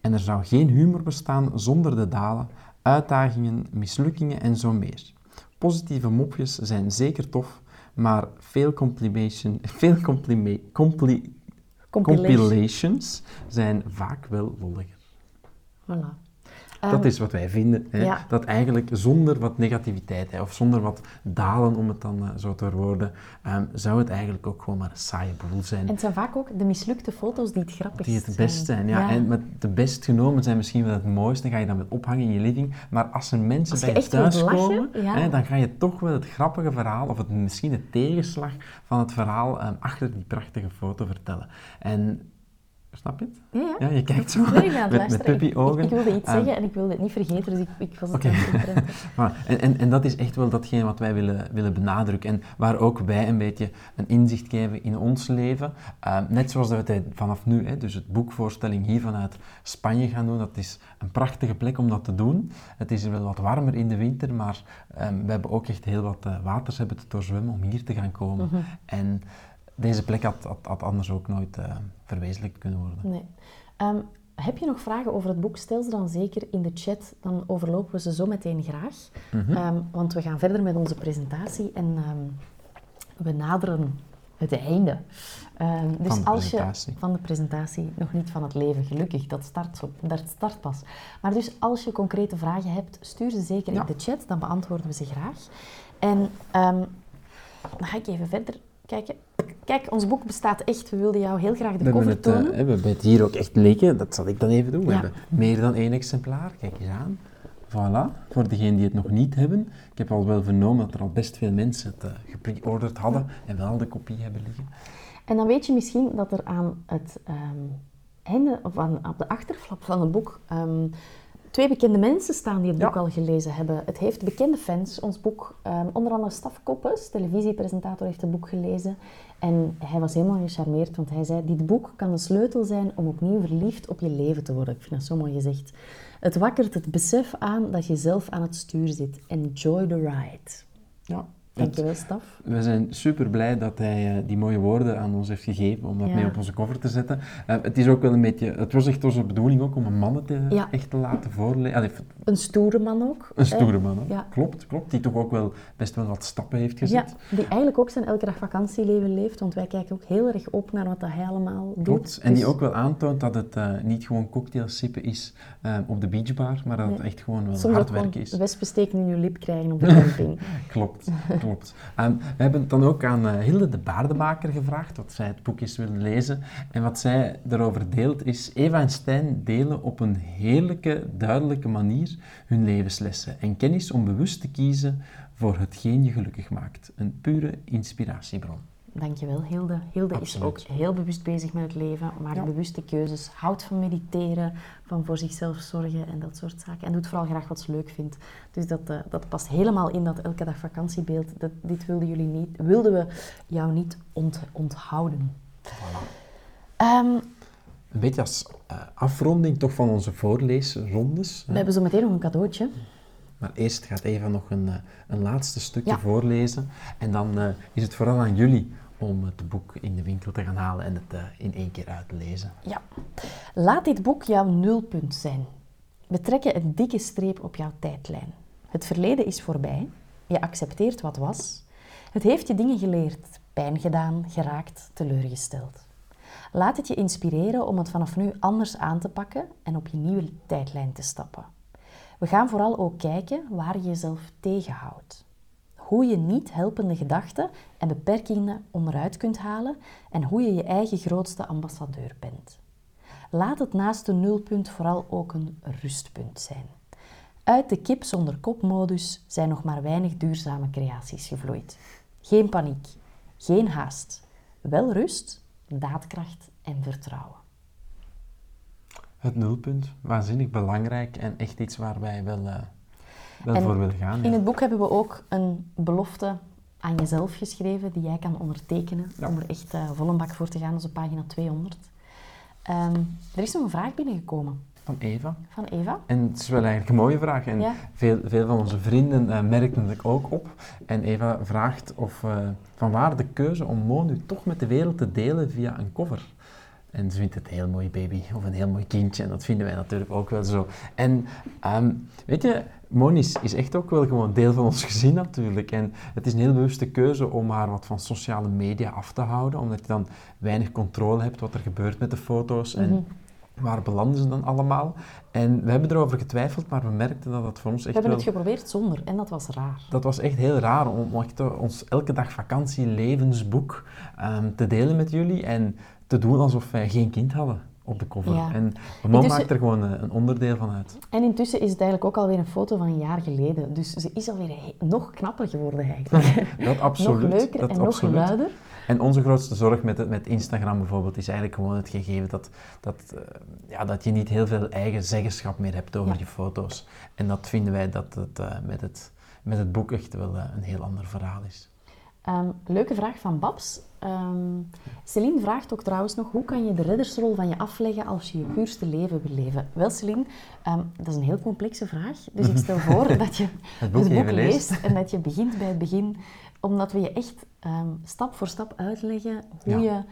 En er zou geen humor bestaan zonder de dalen, uitdagingen, mislukkingen en zo meer. Positieve mopjes zijn zeker tof, maar veel, veel complime- compli- compilation. compilations zijn vaak wel lolliger. Voilà. Dat Ehm, is wat wij vinden. Hè? ja. Dat eigenlijk zonder wat negativiteit, hè, of zonder wat dalen, om het dan eh, zo te verwoorden, ehm, zou het eigenlijk ook gewoon maar een saaie boel zijn. En het zijn vaak ook de mislukte foto's die het grappigst Die het best zijn, ja. En met de best genomen zijn misschien wel het mooiste, ga je dan met ophangen in je living. Maar als er mensen Als je bij je thuis komen, ja. hè, dan ga je toch wel het grappige verhaal, of het, misschien de tegenslag van het verhaal ehm, achter die prachtige foto vertellen. En, snap je het? Ja, ja. Ja, je kijkt zo met, met. Ik- puppy-ogen. Ik, ik wilde iets Ehm, zeggen en ik wilde het niet vergeten, dus ik, ik was het aan inprenten. Maar, en, en, en dat is echt wel datgene wat wij willen, willen benadrukken. En waar ook wij een beetje een inzicht geven in ons leven. Eh, net zoals dat we het vanaf nu, hè, dus het boekvoorstelling hier vanuit Spanje gaan doen. Dat is een prachtige plek om dat te doen. Het is wel wat warmer in de winter, maar ehm, we hebben ook echt heel wat eh, waters hebben te doorzwemmen om hier te gaan komen. Mhm. En deze plek had, had, had anders ook nooit eh, verwezenlijkt kunnen worden. Nee. Ehm, heb je nog vragen over het boek? Stel ze dan zeker in de chat, dan overlopen we ze zo meteen graag. Ehm, want we gaan verder met onze presentatie en ehm, we naderen het einde. Dus Van de als presentatie. je van de presentatie, nog niet van het leven, gelukkig, dat start, dat start pas. Maar dus als je concrete vragen hebt, stuur ze zeker Ja. in de chat, dan beantwoorden we ze graag. En dan ga ik even verder kijken. Kijk, ons boek bestaat echt. We wilden jou heel graag de We cover het, eh, tonen. we hebben het hier ook echt liggen. Dat zal ik dan even doen. We Ja. hebben meer dan één exemplaar. Kijk eens aan. Voilà. Voor degenen die het nog niet hebben. Ik heb al wel vernomen dat er al best veel mensen het uh, gepreorderd hadden en wel de kopie hebben liggen. En dan weet je misschien dat er aan het ehm, einde, of aan, op de achterflap van het boek, ehm, twee bekende mensen staan die het Ja. boek al gelezen hebben. Het heeft bekende fans, ons boek. ehm, onder andere Staf Koppes, televisiepresentator, heeft het boek gelezen. En hij was helemaal gecharmeerd, want hij zei, dit boek kan de sleutel zijn om opnieuw verliefd op je leven te worden. Ik vind dat zo mooi gezegd. Het wakkert het besef aan dat je zelf aan het stuur zit. Enjoy the ride. Ja. Dankjewel, Staf. We zijn super blij dat hij uh, die mooie woorden aan ons heeft gegeven om dat Ja. mee op onze cover te zetten. Uh, het is ook wel een beetje, het was echt onze bedoeling ook om een mannen te, Ja. echt te laten voorlezen. Een stoere man ook. Een stoere man? Ja. klopt, klopt. Die toch ook wel best wel wat stappen heeft gezet. Ja, die eigenlijk ook zijn elke dag vakantieleven leeft, want wij kijken ook heel erg op naar wat dat hij allemaal doet. Klopt. En die Dus- ook wel aantoont dat het uh, niet gewoon cocktails sippen is uh, op de beachbar, maar dat het echt gewoon wel Soms hard gewoon is. wespesteken in je lip krijgen op de camping. Klopt, Klopt. We hebben dan ook aan uh, Hilde de Baardenbaker gevraagd, wat zij het boek eens willen lezen. En wat zij erover deelt is, Eva en Stijn delen op een heerlijke, duidelijke manier hun levenslessen en kennis om bewust te kiezen voor hetgeen je gelukkig maakt. Een pure inspiratiebron. Dankjewel, Hilde. Hilde is ook heel bewust bezig met het leven, maakt bewuste keuzes, houdt van mediteren, van voor zichzelf zorgen en dat soort zaken. En doet vooral graag wat ze leuk vindt. Dus dat, uh, dat past helemaal in dat elke dag vakantiebeeld. Dat, dit wilden, jullie niet, wilden we jou niet ont, onthouden. Voilà. Um, een beetje als uh, afronding toch van onze voorleesrondes. We hebben zo meteen nog een cadeautje. Maar eerst gaat Eva nog een, uh, een laatste stukje voorlezen. En dan is het vooral aan jullie om het boek in de winkel te gaan halen en het uh, in één keer uit te lezen. Ja. Laat dit boek jouw nulpunt zijn. We trekken een dikke streep op jouw tijdlijn. Het verleden is voorbij. Je accepteert wat was. Het heeft je dingen geleerd, pijn gedaan, geraakt, teleurgesteld. Laat het je inspireren om het vanaf nu anders aan te pakken en op je nieuwe tijdlijn te stappen. We gaan vooral ook kijken waar je jezelf tegenhoudt hoe je niet helpende gedachten en beperkingen onderuit kunt halen en hoe je je eigen grootste ambassadeur bent. Laat het naast nulpunt vooral ook een rustpunt zijn. Uit de kip zonder kopmodus zijn nog maar weinig duurzame creaties gevloeid. Geen paniek, geen haast, wel rust, daadkracht en vertrouwen. Het nulpunt, waanzinnig belangrijk en echt iets waar wij wel uh, gaan. In het boek hebben we ook een belofte aan jezelf geschreven die jij kan ondertekenen om er echt uh, vol een bak voor te gaan. Dat is op pagina 200. Ehm, er is nog een vraag binnengekomen. Van Eva. Van Eva. En het is wel eigenlijk een mooie vraag. En veel, veel van onze vrienden uh, merkten het ook op. En Eva vraagt of, uh, van waar de keuze om Mo nu toch met de wereld te delen via een cover. En ze vindt het een heel mooi baby of een heel mooi kindje. En dat vinden wij natuurlijk ook wel zo. En um, weet je, Monis is echt ook wel gewoon deel van ons gezin natuurlijk. En het is een heel bewuste keuze om haar wat van sociale media af te houden, omdat je dan weinig controle hebt wat er gebeurt met de foto's en mhm. waar belanden ze dan allemaal. En we hebben erover getwijfeld, maar we merkten dat dat voor ons echt We hebben het geprobeerd zonder en dat was raar. Dat was echt heel raar om echt ons elke dag vakantie levensboek um, te delen met jullie en te doen alsof wij geen kind hadden op de cover. Ja. En mijn man maakt er gewoon een onderdeel van uit. En intussen is het eigenlijk ook alweer een foto van een jaar geleden. Dus ze is alweer nog knapper geworden eigenlijk. dat absoluut. nog leuker dat en absoluut. nog luider. En onze grootste zorg met, met Instagram bijvoorbeeld is eigenlijk gewoon het gegeven dat, dat, uh, ja, dat je niet heel veel eigen zeggenschap meer hebt over je foto's. En dat vinden wij dat het uh, met, het, met het boek echt wel uh, een heel ander verhaal is. Um, leuke vraag van Babs. Um, Celine vraagt ook trouwens nog, hoe kan je de reddersrol van je afleggen als je je puurste leven wil leven? Wel Celine, um, dat is een heel complexe vraag. Dus ik stel voor dat je het boek, het boek leest en dat je begint bij het begin. Omdat we je echt stap voor stap uitleggen hoe je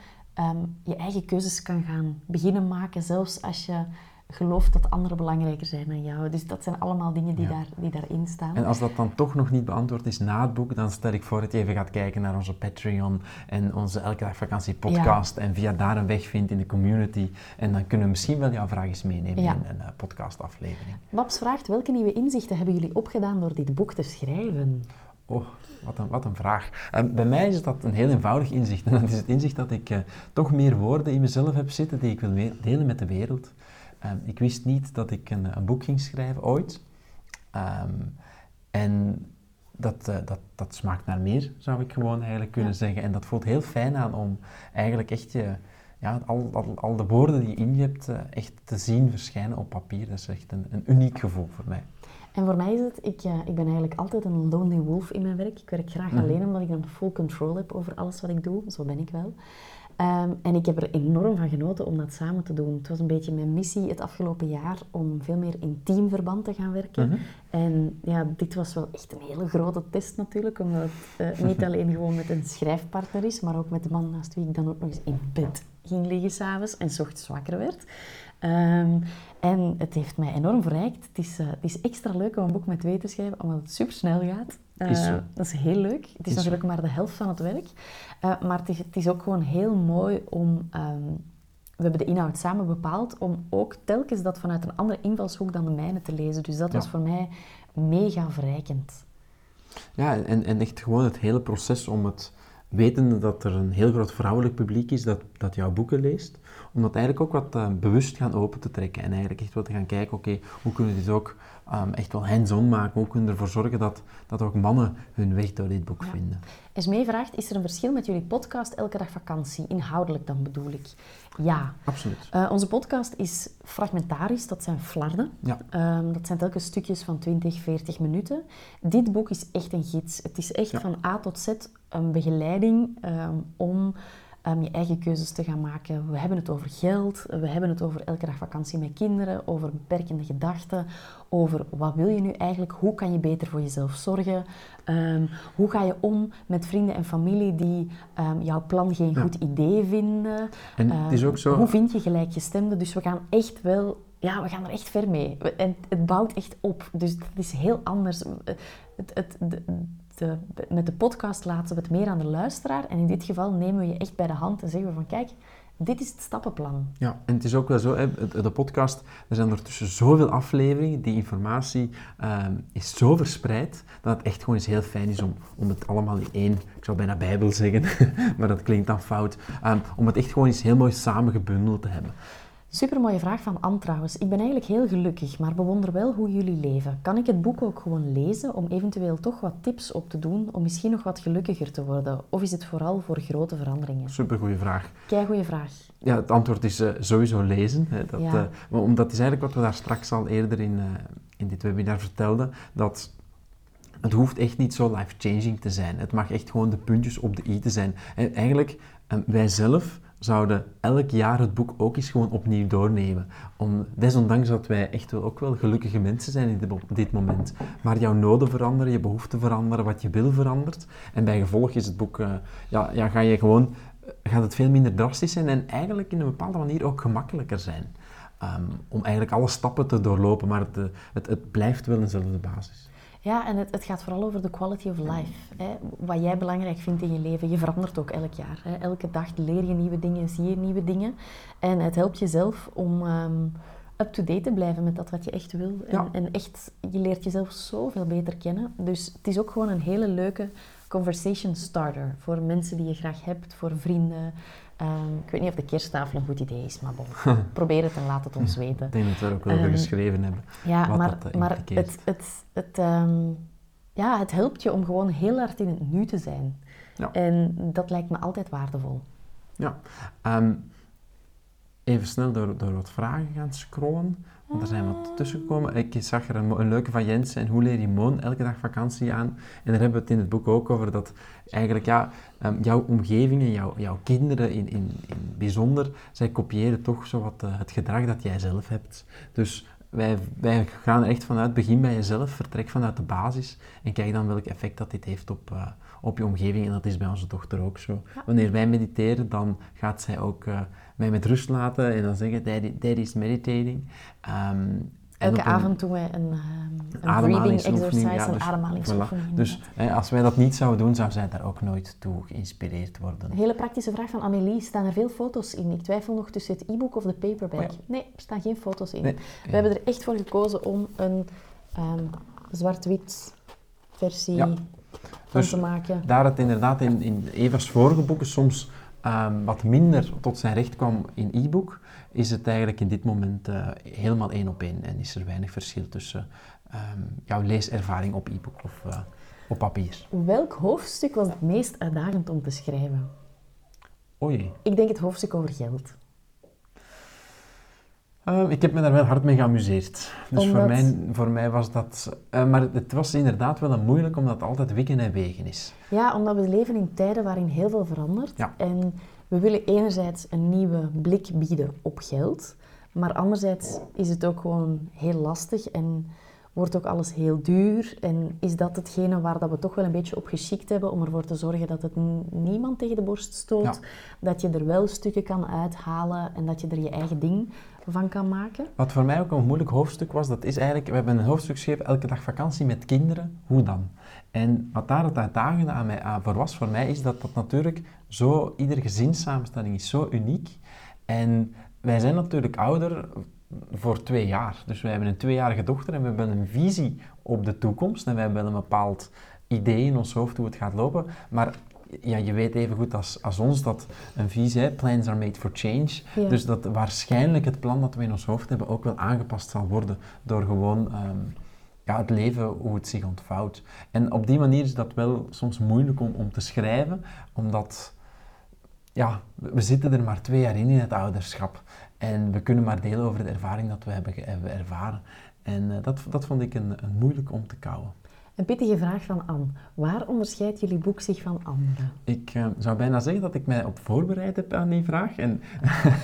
je eigen keuzes kan gaan beginnen maken. Zelfs als je gelooft dat anderen belangrijker zijn dan jou. Dus dat zijn allemaal dingen die, daar, die daarin staan. En als dat dan toch nog niet beantwoord is na het boek, dan stel ik voor dat je even gaat kijken naar onze Patreon en onze Elke Dag Vakantie podcast en via daar een weg vindt in de community. En dan kunnen we misschien wel jouw vraag eens meenemen in een uh, podcastaflevering. Babs vraagt, welke nieuwe inzichten hebben jullie opgedaan door dit boek te schrijven? Oh, wat een, wat een vraag. Uh, bij mij is dat een heel eenvoudig inzicht. En dat is het inzicht dat ik uh, toch meer woorden in mezelf heb zitten die ik wil delen met de wereld. Ehm, ik wist niet dat ik een, een boek ging schrijven ooit. Ehm, en dat, uh, dat, dat smaakt naar meer, zou ik gewoon eigenlijk kunnen zeggen. En dat voelt heel fijn aan om eigenlijk echt je, ja, al, al, al de woorden die je in je hebt, uh, echt te zien verschijnen op papier. Dat is echt een, een uniek gevoel voor mij. En voor mij is het, ik, uh, ik ben eigenlijk altijd een lonely wolf in mijn werk. Ik werk graag mhm. alleen omdat ik dan full control heb over alles wat ik doe. Zo ben ik wel. Ehm, en ik heb er enorm van genoten om dat samen te doen. Het was een beetje mijn missie het afgelopen jaar om veel meer in teamverband te gaan werken. Mhm. En ja, dit was wel echt een hele grote test natuurlijk, omdat het uh, niet alleen gewoon met een schrijfpartner is, maar ook met de man naast wie ik dan ook nog eens in bed ging liggen s'avonds en s ochtends wakker werd. Um, en het heeft mij enorm verrijkt. Het is, uh, het is extra leuk om een boek met twee te schrijven, omdat het super snel gaat. Uh, dat is heel leuk. Het is, is natuurlijk maar de helft van het werk. Uh, maar het is, het is, ook gewoon heel mooi om... Um, we hebben de inhoud samen bepaald om ook telkens dat vanuit een andere invalshoek dan de mijne te lezen. Dus dat ja. was voor mij mega verrijkend. Ja, en, en echt gewoon het hele proces om het, wetende dat er een heel groot vrouwelijk publiek is dat, dat jouw boeken leest, om dat eigenlijk ook wat uh, bewust gaan open te trekken en eigenlijk echt wat te gaan kijken, oké, hoe kunnen we dit ook um, echt wel hands-on maken, hoe kunnen we ervoor zorgen dat, dat ook mannen hun weg door dit boek ja. vinden. Esmee vraagt, is er een verschil met jullie podcast Elke Dag Vakantie? Inhoudelijk dan bedoel ik. Ja. Absoluut. Uh, onze podcast is fragmentarisch, dat zijn flarden. Ja. Um, dat zijn telkens stukjes van 20, 40 minuten. Dit boek is echt een gids. Het is echt ja. van A tot Z een begeleiding um, om um, je eigen keuzes te gaan maken. We hebben het over geld, we hebben het over elke dag vakantie met kinderen, over beperkende gedachten, over wat wil je nu eigenlijk, hoe kan je beter voor jezelf zorgen, um, hoe ga je om met vrienden en familie die um, jouw plan geen ja. goed idee vinden. En het is ook zo... Hoe vind je gelijkgestemden? Dus we gaan echt wel ja, we gaan er echt ver mee. En het bouwt echt op. Dus het is heel anders. Het, het, de, met de podcast laten we het meer aan de luisteraar. En in dit geval nemen we je echt bij de hand en zeggen we van kijk, dit is het stappenplan. Ja, en het is ook wel zo, hè, de podcast, er zijn ondertussen zoveel afleveringen, die informatie um, is zo verspreid, dat het echt gewoon eens heel fijn is om, om het allemaal in één, ik zou bijna bijbel zeggen, maar dat klinkt dan fout, um, om het echt gewoon eens heel mooi samengebundeld te hebben. Supermooie vraag van Anne trouwens. Ik ben eigenlijk heel gelukkig, maar bewonder wel hoe jullie leven. Kan ik het boek ook gewoon lezen om eventueel toch wat tips op te doen om misschien nog wat gelukkiger te worden? Of is het vooral voor grote veranderingen? Supergoeie vraag. Kei goede vraag. Ja, het antwoord is uh, sowieso lezen. Hè. Dat, ja. uh, omdat is eigenlijk wat we daar straks al eerder in, uh, in dit webinar vertelden, dat het hoeft echt niet zo life-changing te zijn. Het mag echt gewoon de puntjes op de i te zijn. En eigenlijk, wij zelf zouden elk jaar het boek ook eens gewoon opnieuw doornemen. Om, desondanks dat wij echt ook wel gelukkige mensen zijn in dit, dit moment. Maar jouw noden veranderen, je behoeften veranderen, wat je wil verandert. En bij gevolg is het boek, uh, ja, ja, ga je gewoon, gaat het veel minder drastisch zijn en eigenlijk in een bepaalde manier ook gemakkelijker zijn. Um, om eigenlijk alle stappen te doorlopen, maar het, het, het blijft wel eenzelfde basis. Ja, en het, het, gaat vooral over de quality of life. Hè. Wat jij belangrijk vindt in je leven, je verandert ook elk jaar. Hè. Elke dag leer je nieuwe dingen, zie je nieuwe dingen. En het helpt jezelf om um, up-to-date te blijven met dat wat je echt wil. En, ja. en, echt, je leert jezelf zoveel beter kennen. Dus het is ook gewoon een hele leuke conversation starter. Voor mensen die je graag hebt, voor vrienden. Um, ik weet niet of de kersttafel een goed idee is, maar bon, probeer het en laat het ons weten. Ik denk dat we er ook wel over um, geschreven hebben. Ja, wat maar, dat, maar het, het, het, um, ja, het helpt je om gewoon heel hard in het nu te zijn. Ja. En dat lijkt me altijd waardevol. Ja. even snel door, door wat vragen gaan scrollen. Want er zijn wat tussen gekomen. Ik zag er een, een leuke van Jens en hoe leer je Moon elke dag vakantie aan. En daar hebben we het in het boek ook over dat eigenlijk ja, um, jouw omgeving en jouw, jouw kinderen in, in, in bijzonder, zij kopiëren toch zo wat uh, het gedrag dat jij zelf hebt. Dus wij, wij gaan er echt vanuit, begin bij jezelf, vertrek vanuit de basis en kijk dan welk effect dat dit heeft op, uh, op je omgeving. En dat is bij onze dochter ook zo. Ja. Wanneer wij mediteren, dan gaat zij ook uh, mij met rust laten en dan zeggen, daddy, daddy is meditating. Um, Elke avond doen wij een, um, een breathing exercise, ja, dus, een ademhalingsoefening. Voilà. Dus eh, als wij dat niet zouden doen, zou zij daar ook nooit toe geïnspireerd worden. Een hele praktische vraag van Amélie. Staan er veel foto's in? Ik twijfel nog tussen het e-book of de paperback. Oh ja. Nee, er staan geen foto's in. Nee, we ja. hebben er echt voor gekozen om een um, zwart-wit versie van Dus te maken. Daar het inderdaad in, in Eva's vorige boeken soms um, wat minder tot zijn recht kwam in e-book, is het eigenlijk in dit moment uh, helemaal één op één en is er weinig verschil tussen um, jouw leeservaring op e-book of uh, op papier. Welk hoofdstuk was het meest uitdagend om te schrijven? O jee. Ik denk het hoofdstuk over geld. Uh, ik heb me daar wel hard mee geamuseerd. Dus Omdat... voor, mij, voor mij was dat... Uh, maar het was inderdaad wel een moeilijk, omdat het altijd wikken en wegen is. Ja, omdat we leven in tijden waarin heel veel verandert. Ja. En we willen enerzijds een nieuwe blik bieden op geld. Maar anderzijds is het ook gewoon heel lastig en wordt ook alles heel duur. En is dat hetgene waar dat we toch wel een beetje op geschikt hebben om ervoor te zorgen dat het niemand tegen de borst stoot. Ja. Dat je er wel stukken kan uithalen en dat je er je eigen ding van kan maken. Wat voor mij ook een moeilijk hoofdstuk was, dat is eigenlijk, we hebben een hoofdstuk geschreven, elke dag vakantie met kinderen, hoe dan? En wat daar het uitdagende aan mij aan voor was, voor mij, is dat dat natuurlijk zo, iedere gezinssamenstelling is zo uniek. En wij zijn natuurlijk ouder voor twee jaar. Dus wij hebben een tweejarige dochter en we hebben een visie op de toekomst en we hebben een bepaald idee in ons hoofd hoe het gaat lopen. Maar ja, je weet even goed als, als ons dat een visie, hè, plans are made for change. Ja. Dus dat waarschijnlijk het plan dat we in ons hoofd hebben ook wel aangepast zal worden door gewoon ehm, ja, het leven, hoe het zich ontvouwt. En op die manier is dat wel soms moeilijk om, om te schrijven, omdat ja, we zitten er maar twee jaar in in het ouderschap. En we kunnen maar delen over de ervaring dat we hebben ervaren. En eh, dat, dat vond ik een, een moeilijk om te kouwen. Een pittige vraag van Anne. Waar onderscheidt jullie boek zich van anderen? Ik eh, zou bijna zeggen dat ik mij op voorbereid heb aan die vraag. En,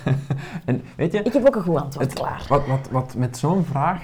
en weet je, Ik heb ook een goed antwoord het- klaar. wat, wat, wat met zo'n vraag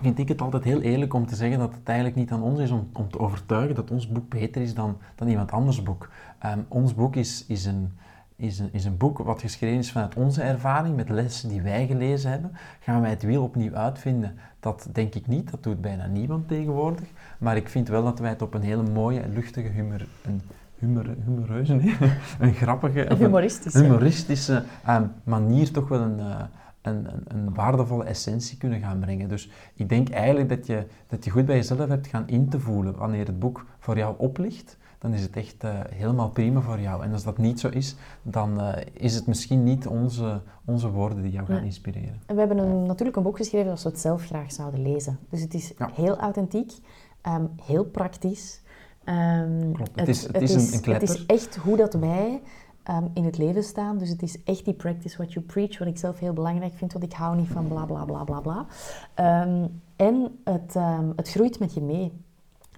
vind ik het altijd heel eerlijk om te zeggen dat het eigenlijk niet aan ons is om, om te overtuigen dat ons boek beter is dan, dan iemand anders boek. Ehm, ons boek is, is, een, is, een, is een boek wat geschreven is vanuit onze ervaring, met lessen die wij gelezen hebben. Gaan wij het wiel opnieuw uitvinden? Dat denk ik niet, dat doet bijna niemand tegenwoordig. Maar ik vind wel dat wij het op een hele mooie, luchtige, humor, een humor, humoreuze, nee, een grappige, Een humoristische. humoristische ehm, manier toch wel een, eh, een, een, een waardevolle essentie kunnen gaan brengen. Dus ik denk eigenlijk dat je, dat je goed bij jezelf hebt gaan in te voelen. Wanneer het boek voor jou oplicht, dan is het echt eh, helemaal prima voor jou. En als dat niet zo is, dan eh, is het misschien niet onze, onze woorden die jou gaan inspireren. En we hebben een, natuurlijk een boek geschreven als we het zelf graag zouden lezen. Dus het is Ja. heel authentiek, ehm, heel praktisch. Ehm, Klopt. Het is- het is een- een het is echt hoe dat wij ehm, in het leven staan. Dus het is echt die practice what you preach, wat ik zelf heel belangrijk vind, want ik hou niet van bla bla bla bla bla. En het, het groeit met je mee.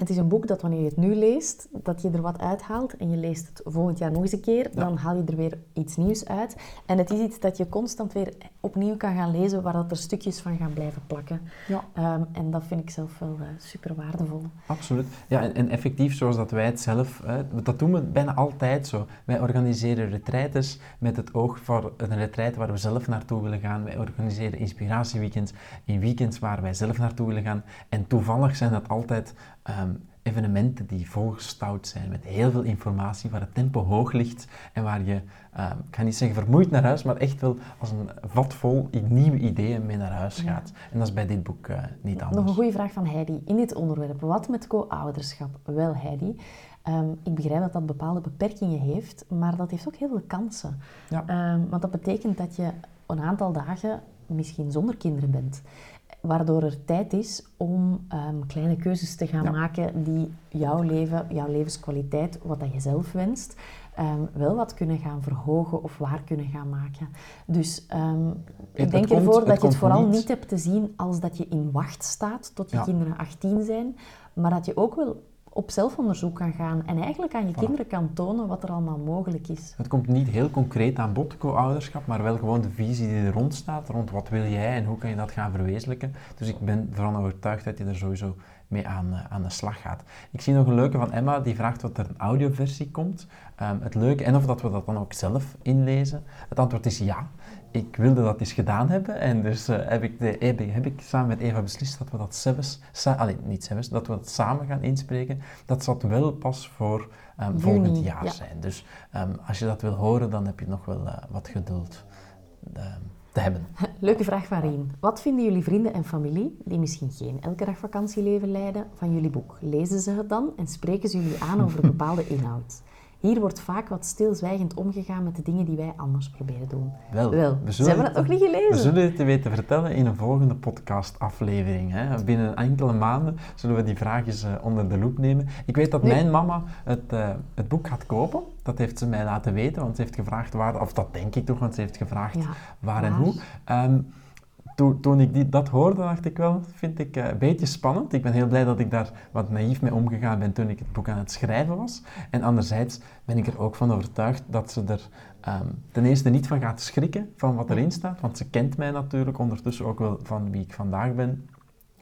Het is een boek dat wanneer je het nu leest, dat je er wat uithaalt en je leest het volgend jaar nog eens een keer, dan haal je er weer iets nieuws uit. En het is iets dat je constant weer opnieuw kan gaan lezen, waar dat er stukjes van gaan blijven plakken. Ja. Ehm, en dat vind ik zelf wel eh, super waardevol. Absoluut. Ja, en, en effectief zoals dat wij het zelf, hè, dat doen we bijna altijd zo. Wij organiseren retraites met het oog voor een retraite waar we zelf naartoe willen gaan. Wij organiseren inspiratieweekends in weekends waar wij zelf naartoe willen gaan. En toevallig zijn dat altijd ehm, evenementen die volgestouwd zijn met heel veel informatie, waar het tempo hoog ligt en waar je, ehm, ik ga niet zeggen vermoeid naar huis, maar echt wel als een vat vol nieuwe ideeën mee naar huis Ja. gaat. En dat is bij dit boek eh, niet anders. Nog een goede vraag van Heidi in dit onderwerp. Wat met co-ouderschap? Wel, Heidi, ehm, ik begrijp dat dat bepaalde beperkingen heeft, maar dat heeft ook heel veel kansen. Ja. Want dat betekent dat je een aantal dagen misschien zonder kinderen bent. Waardoor er tijd is om ehm, kleine keuzes te gaan Ja. maken die jouw leven, jouw levenskwaliteit, wat dat je zelf wenst, ehm, wel wat kunnen gaan verhogen of waar kunnen gaan maken. Dus ehm, ik het denk komt- ervoor het dat je het vooral niet- niet hebt te zien als dat je in wacht staat tot je Ja. kinderen 18 zijn, maar dat je ook wel op zelfonderzoek kan gaan en eigenlijk aan je Voilà. kinderen kan tonen wat er allemaal mogelijk is. Het komt niet heel concreet aan bod, co-ouderschap, maar wel gewoon de visie die er rond staat, rond wat wil jij en hoe kan je dat gaan verwezenlijken. Dus ik ben ervan overtuigd dat je er sowieso mee aan, eh, aan de slag gaat. Ik zie nog een leuke van Emma, die vraagt wat er een audioversie komt. Ehm, het leuke, en of dat we dat dan ook zelf inlezen. Het antwoord is ja. Ik wilde dat eens gedaan hebben en dus eh, heb, ik de, heb, ik, heb ik samen met Eva beslist dat we dat zelfs, sa, allee, niet zelfs, dat we dat samen gaan inspreken. Dat zal wel pas voor ehm, volgend jaar ja. zijn. Dus ehm, als je dat wil horen, dan heb je nog wel eh, wat geduld ehm, te hebben. Leuke vraag van Rien. Wat vinden jullie vrienden en familie, die misschien geen elke dag vakantieleven leiden, van jullie boek? Lezen ze het dan en spreken ze jullie aan over een bepaalde inhoud? Hier wordt vaak wat stilzwijgend omgegaan met de dingen die wij anders proberen doen. Wel, Wel, we ze hebben het- het nog niet gelezen. We zullen het je weten vertellen in een volgende podcastaflevering. Hè. Binnen enkele maanden zullen we die vraagjes eh, onder de loep nemen. Ik weet dat Nee. mijn mama het, eh, het boek gaat kopen. Dat heeft ze mij laten weten, want ze heeft gevraagd waar, of dat denk ik toch, want ze heeft gevraagd Ja, waar en hoe. Ehm, toen, toen ik die, dat hoorde, dacht ik wel, vind ik eh, een beetje spannend. Ik ben heel blij dat ik daar wat naïef mee omgegaan ben toen ik het boek aan het schrijven was. En anderzijds ben ik er ook van overtuigd dat ze er ehm, ten eerste niet van gaat schrikken van wat erin staat, want ze kent mij natuurlijk ondertussen ook wel van wie ik vandaag ben.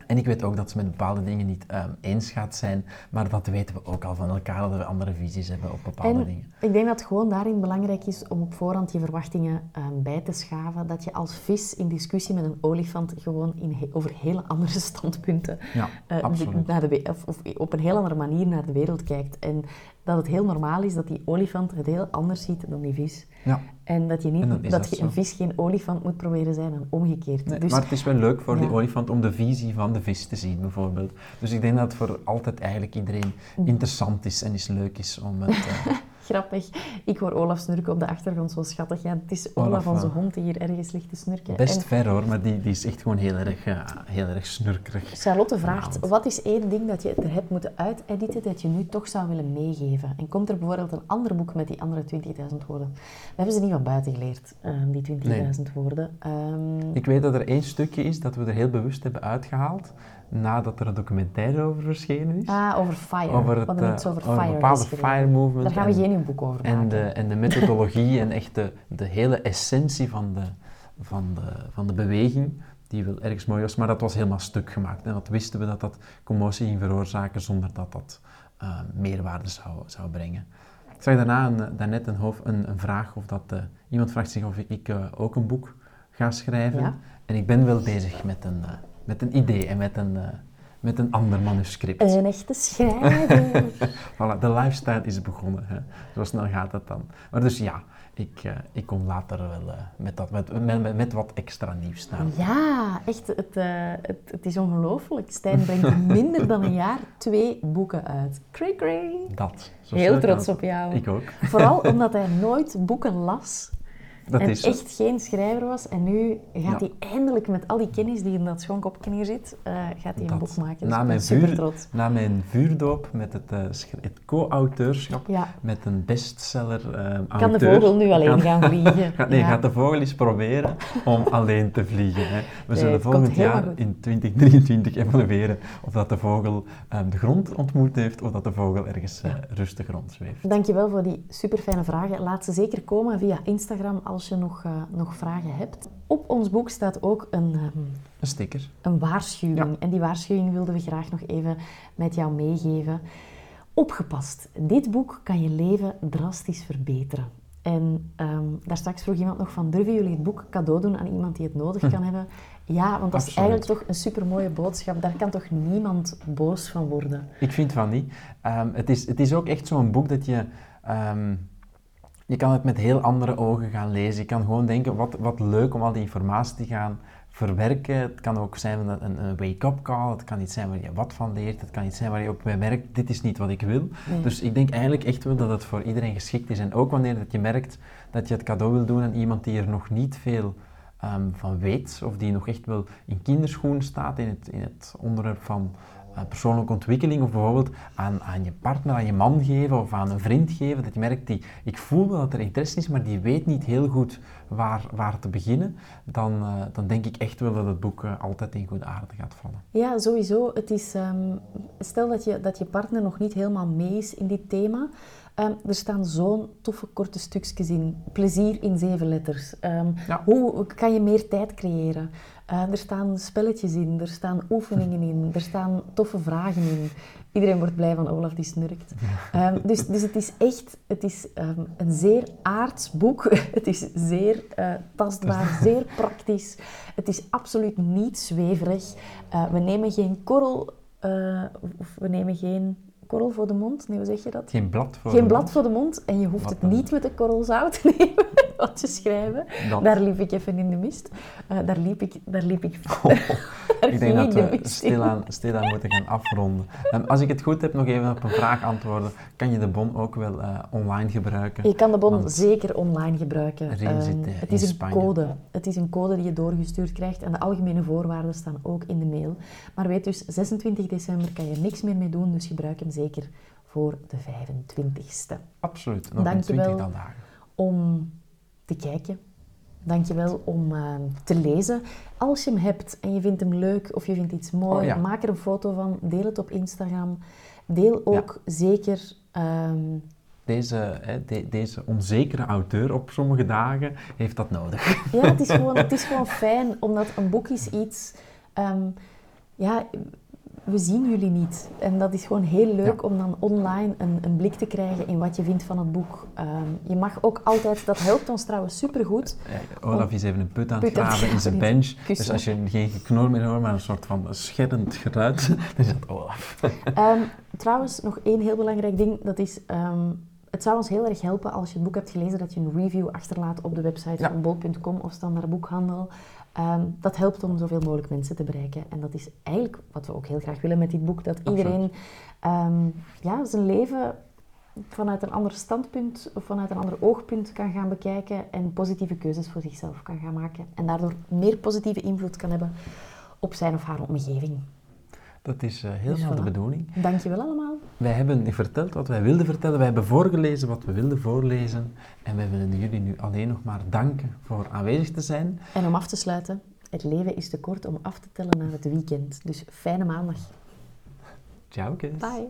En ik weet ook dat ze met bepaalde dingen niet ehm, eens gaat zijn, maar dat weten we ook al van elkaar, dat we andere visies hebben op bepaalde En dingen. ik denk dat het gewoon daarin belangrijk is om op voorhand je verwachtingen ehm, bij te schaven. Dat je als vis in discussie met een olifant gewoon in he- over hele andere standpunten Ja, eh, naar de of op een heel andere manier naar de wereld kijkt. En dat het heel normaal is dat die olifant het heel anders ziet dan die vis. Ja. En dat je, niet, dat dat je zo. een vis geen olifant moet proberen zijn en omgekeerd. Nee, dus maar het is wel leuk voor die olifant om de visie van de vis te zien, bijvoorbeeld. Dus ik denk dat het voor altijd eigenlijk iedereen interessant is en is leuk is om het... eh, grappig. Ik hoor Olaf snurken op de achtergrond, zo schattig. Ja, het is Olaf, Olaf, onze hond, die hier ergens ligt te snurken. best En ver hoor, maar die, die is echt gewoon heel erg, heel erg snurkerig. Charlotte vraagt, wat is één ding dat je er hebt moeten uitediten dat je nu toch zou willen meegeven? En komt er bijvoorbeeld een ander boek met die andere 20.000 woorden? We hebben ze niet van buiten geleerd, eh, die 20.000 woorden. Ehm, Ik weet dat er één stukje is dat we er heel bewust hebben uitgehaald, nadat er een documentaire over verschenen is. ah, over fire. over het, eh, iets over fire bepaalde fire movement. Daar gaan we en- geen boek over En maken. de, en de methodologie en echt de, de hele essentie van de, van, de, van de beweging, die wel ergens mooi was, maar dat was helemaal stuk gemaakt. En dat wisten we dat dat commotie ging veroorzaken zonder dat dat eh, meerwaarde zou, zou brengen. Ik zag daarna een, daarnet een, hoofd, een, een vraag of dat eh, iemand vraagt zich of ik, ik ook een boek ga schrijven. Ja. En ik ben wel bezig met een, met een idee en met een, eh, met een ander manuscript. Een echte schrijver. Voilà, de lifestyle is begonnen. Hè. Zo snel gaat het dan. Maar dus ja, ik, eh, ik kom later wel eh, met, dat, met, met, met- wat extra nieuws naar. ja, echt, het, het, het is ongelooflijk. Stijn brengt in minder dan een jaar twee boeken uit. Cray cray. Dat. Heel trots op jou. Ik ook. Vooral omdat hij nooit boeken las Dat en is echt geen schrijver was. En nu gaat Ja. hij eindelijk met al die kennis die in dat schonkopje hier zit, eh, gaat hij een boek maken. Dus Na mijn super vuur- trots. Na mijn vuurdoop met het, eh, het co-auteurschap Ja, met een bestseller eh kan de auteur, vogel nu alleen gaan vliegen. Gaat, nee, Ja. gaat de vogel eens proberen om alleen te vliegen. Hè. We zullen volgend jaar in 2023 evalueren of dat de vogel de grond ontmoet heeft of dat de vogel ergens rustig rondzweeft. Dankjewel voor die super fijne vragen. Laat ze zeker komen via Instagram als je nog, eh, nog vragen hebt. Op ons boek staat ook een, ehm, Een sticker. een waarschuwing. Ja. En die waarschuwing wilden we graag nog even met jou meegeven. Opgepast. Dit boek kan je leven drastisch verbeteren. En ehm, daar straks vroeg iemand nog van, durven jullie het boek cadeau doen aan iemand die het nodig kan hebben? Ja, want dat is eigenlijk toch een supermooie boodschap. Daar kan toch niemand boos van worden? Ik vind van niet. Ehm, het, is, het is ook echt zo'n boek dat je... je kan het met heel andere ogen gaan lezen. Je kan gewoon denken, wat, wat leuk om al die informatie te gaan verwerken. Het kan ook zijn een, een, wake-up call. Het kan iets zijn waar je wat van leert. Het kan iets zijn waar je op bij merkt, dit is niet wat ik wil. Nee. Dus ik denk eigenlijk echt wel dat het voor iedereen geschikt is. En ook wanneer dat je merkt dat je het cadeau wil doen aan iemand die er nog niet veel ehm, van weet, of die nog echt wel in kinderschoenen staat in het, in het onderwerp van persoonlijke ontwikkeling, of bijvoorbeeld aan, aan je partner, aan je man geven, of aan een vriend geven, dat je merkt, die, ik voel wel dat er interesse is, maar die weet niet heel goed waar, waar te beginnen, dan, eh, dan denk ik echt wel dat het boek eh, altijd in goede aarde gaat vallen. Ja, sowieso. Het is, ehm, stel dat je, dat je partner nog niet helemaal mee is in dit thema. Ehm, er staan zo'n toffe korte stukjes in. Plezier in zeven letters. Ehm, Ja. Hoe kan je meer tijd creëren? Eh, er staan spelletjes in, er staan oefeningen in, er staan toffe vragen in. Iedereen wordt blij van Olaf die snurkt. Ehm, dus, dus het is echt het is, ehm, een zeer aards boek. Het is zeer eh, tastbaar, zeer praktisch. Het is absoluut niet zweverig. Eh, we nemen geen korrel, of we nemen geen korrel voor de mond. Nee, hoe zeg je dat? Geen blad voor Geen de blad mond. voor de mond en je hoeft Wat het dan? niet met een korrel zout te nemen wat te schrijven. Dat. Daar liep ik even in de mist. Eh, daar liep ik, daar liep ik, daar Ik denk dat de we stilaan, stilaan moeten gaan afronden. Ehm, als ik het goed heb, nog even op een vraag antwoorden. Kan je de bon ook wel eh, online gebruiken? Je kan de bon Want zeker online gebruiken. Ehm, eh, het is een Spanje. code. Het is een code die je doorgestuurd krijgt en de algemene voorwaarden staan ook in de mail. Maar weet dus, 26 december kan je niks meer mee doen, dus gebruik hem zeker voor de 25ste. Absoluut, nog Dankjewel. twintigtal dagen. om te kijken. Dankjewel om eh, te lezen. Als je hem hebt en je vindt hem leuk of je vindt iets mooi, Oh, ja. maak er een foto van. Deel het op Instagram. Deel ook zeker... ehm, Deze, hè, de- deze onzekere auteur op sommige dagen heeft dat nodig. ja, het is, gewoon, het is gewoon fijn, omdat een boek is iets... ehm, ja, we zien jullie niet. En dat is gewoon heel leuk om dan online een, een, blik te krijgen in wat je vindt van het boek. Ehm, je mag ook altijd, dat helpt ons trouwens supergoed. Ja, Olaf is even een put aan het graven in zijn bench. Dus als je geen geknor meer hoort, maar een soort van scherrend geluid, dan is dat Olaf. Um, trouwens, nog één heel belangrijk ding. Dat is, ehm, het zou ons heel erg helpen als je het boek hebt gelezen, dat je een review achterlaat op de website van bol.com of Standaard Ehm, dat helpt om zoveel mogelijk mensen te bereiken. En dat is eigenlijk wat we ook heel graag willen met dit boek. Dat iedereen um, ja, zijn leven vanuit een ander standpunt of vanuit een ander oogpunt kan gaan bekijken en positieve keuzes voor zichzelf kan gaan maken. En daardoor meer positieve invloed kan hebben op zijn of haar omgeving. Dat is uh, heel dus de bedoeling. Dankjewel allemaal. Wij hebben verteld wat wij wilden vertellen. Wij hebben voorgelezen wat we wilden voorlezen. En wij willen jullie nu alleen nog maar danken voor aanwezig te zijn. En om af te sluiten, het leven is te kort om af te tellen naar het weekend. Dus fijne maandag. Ciao, kids. Bye.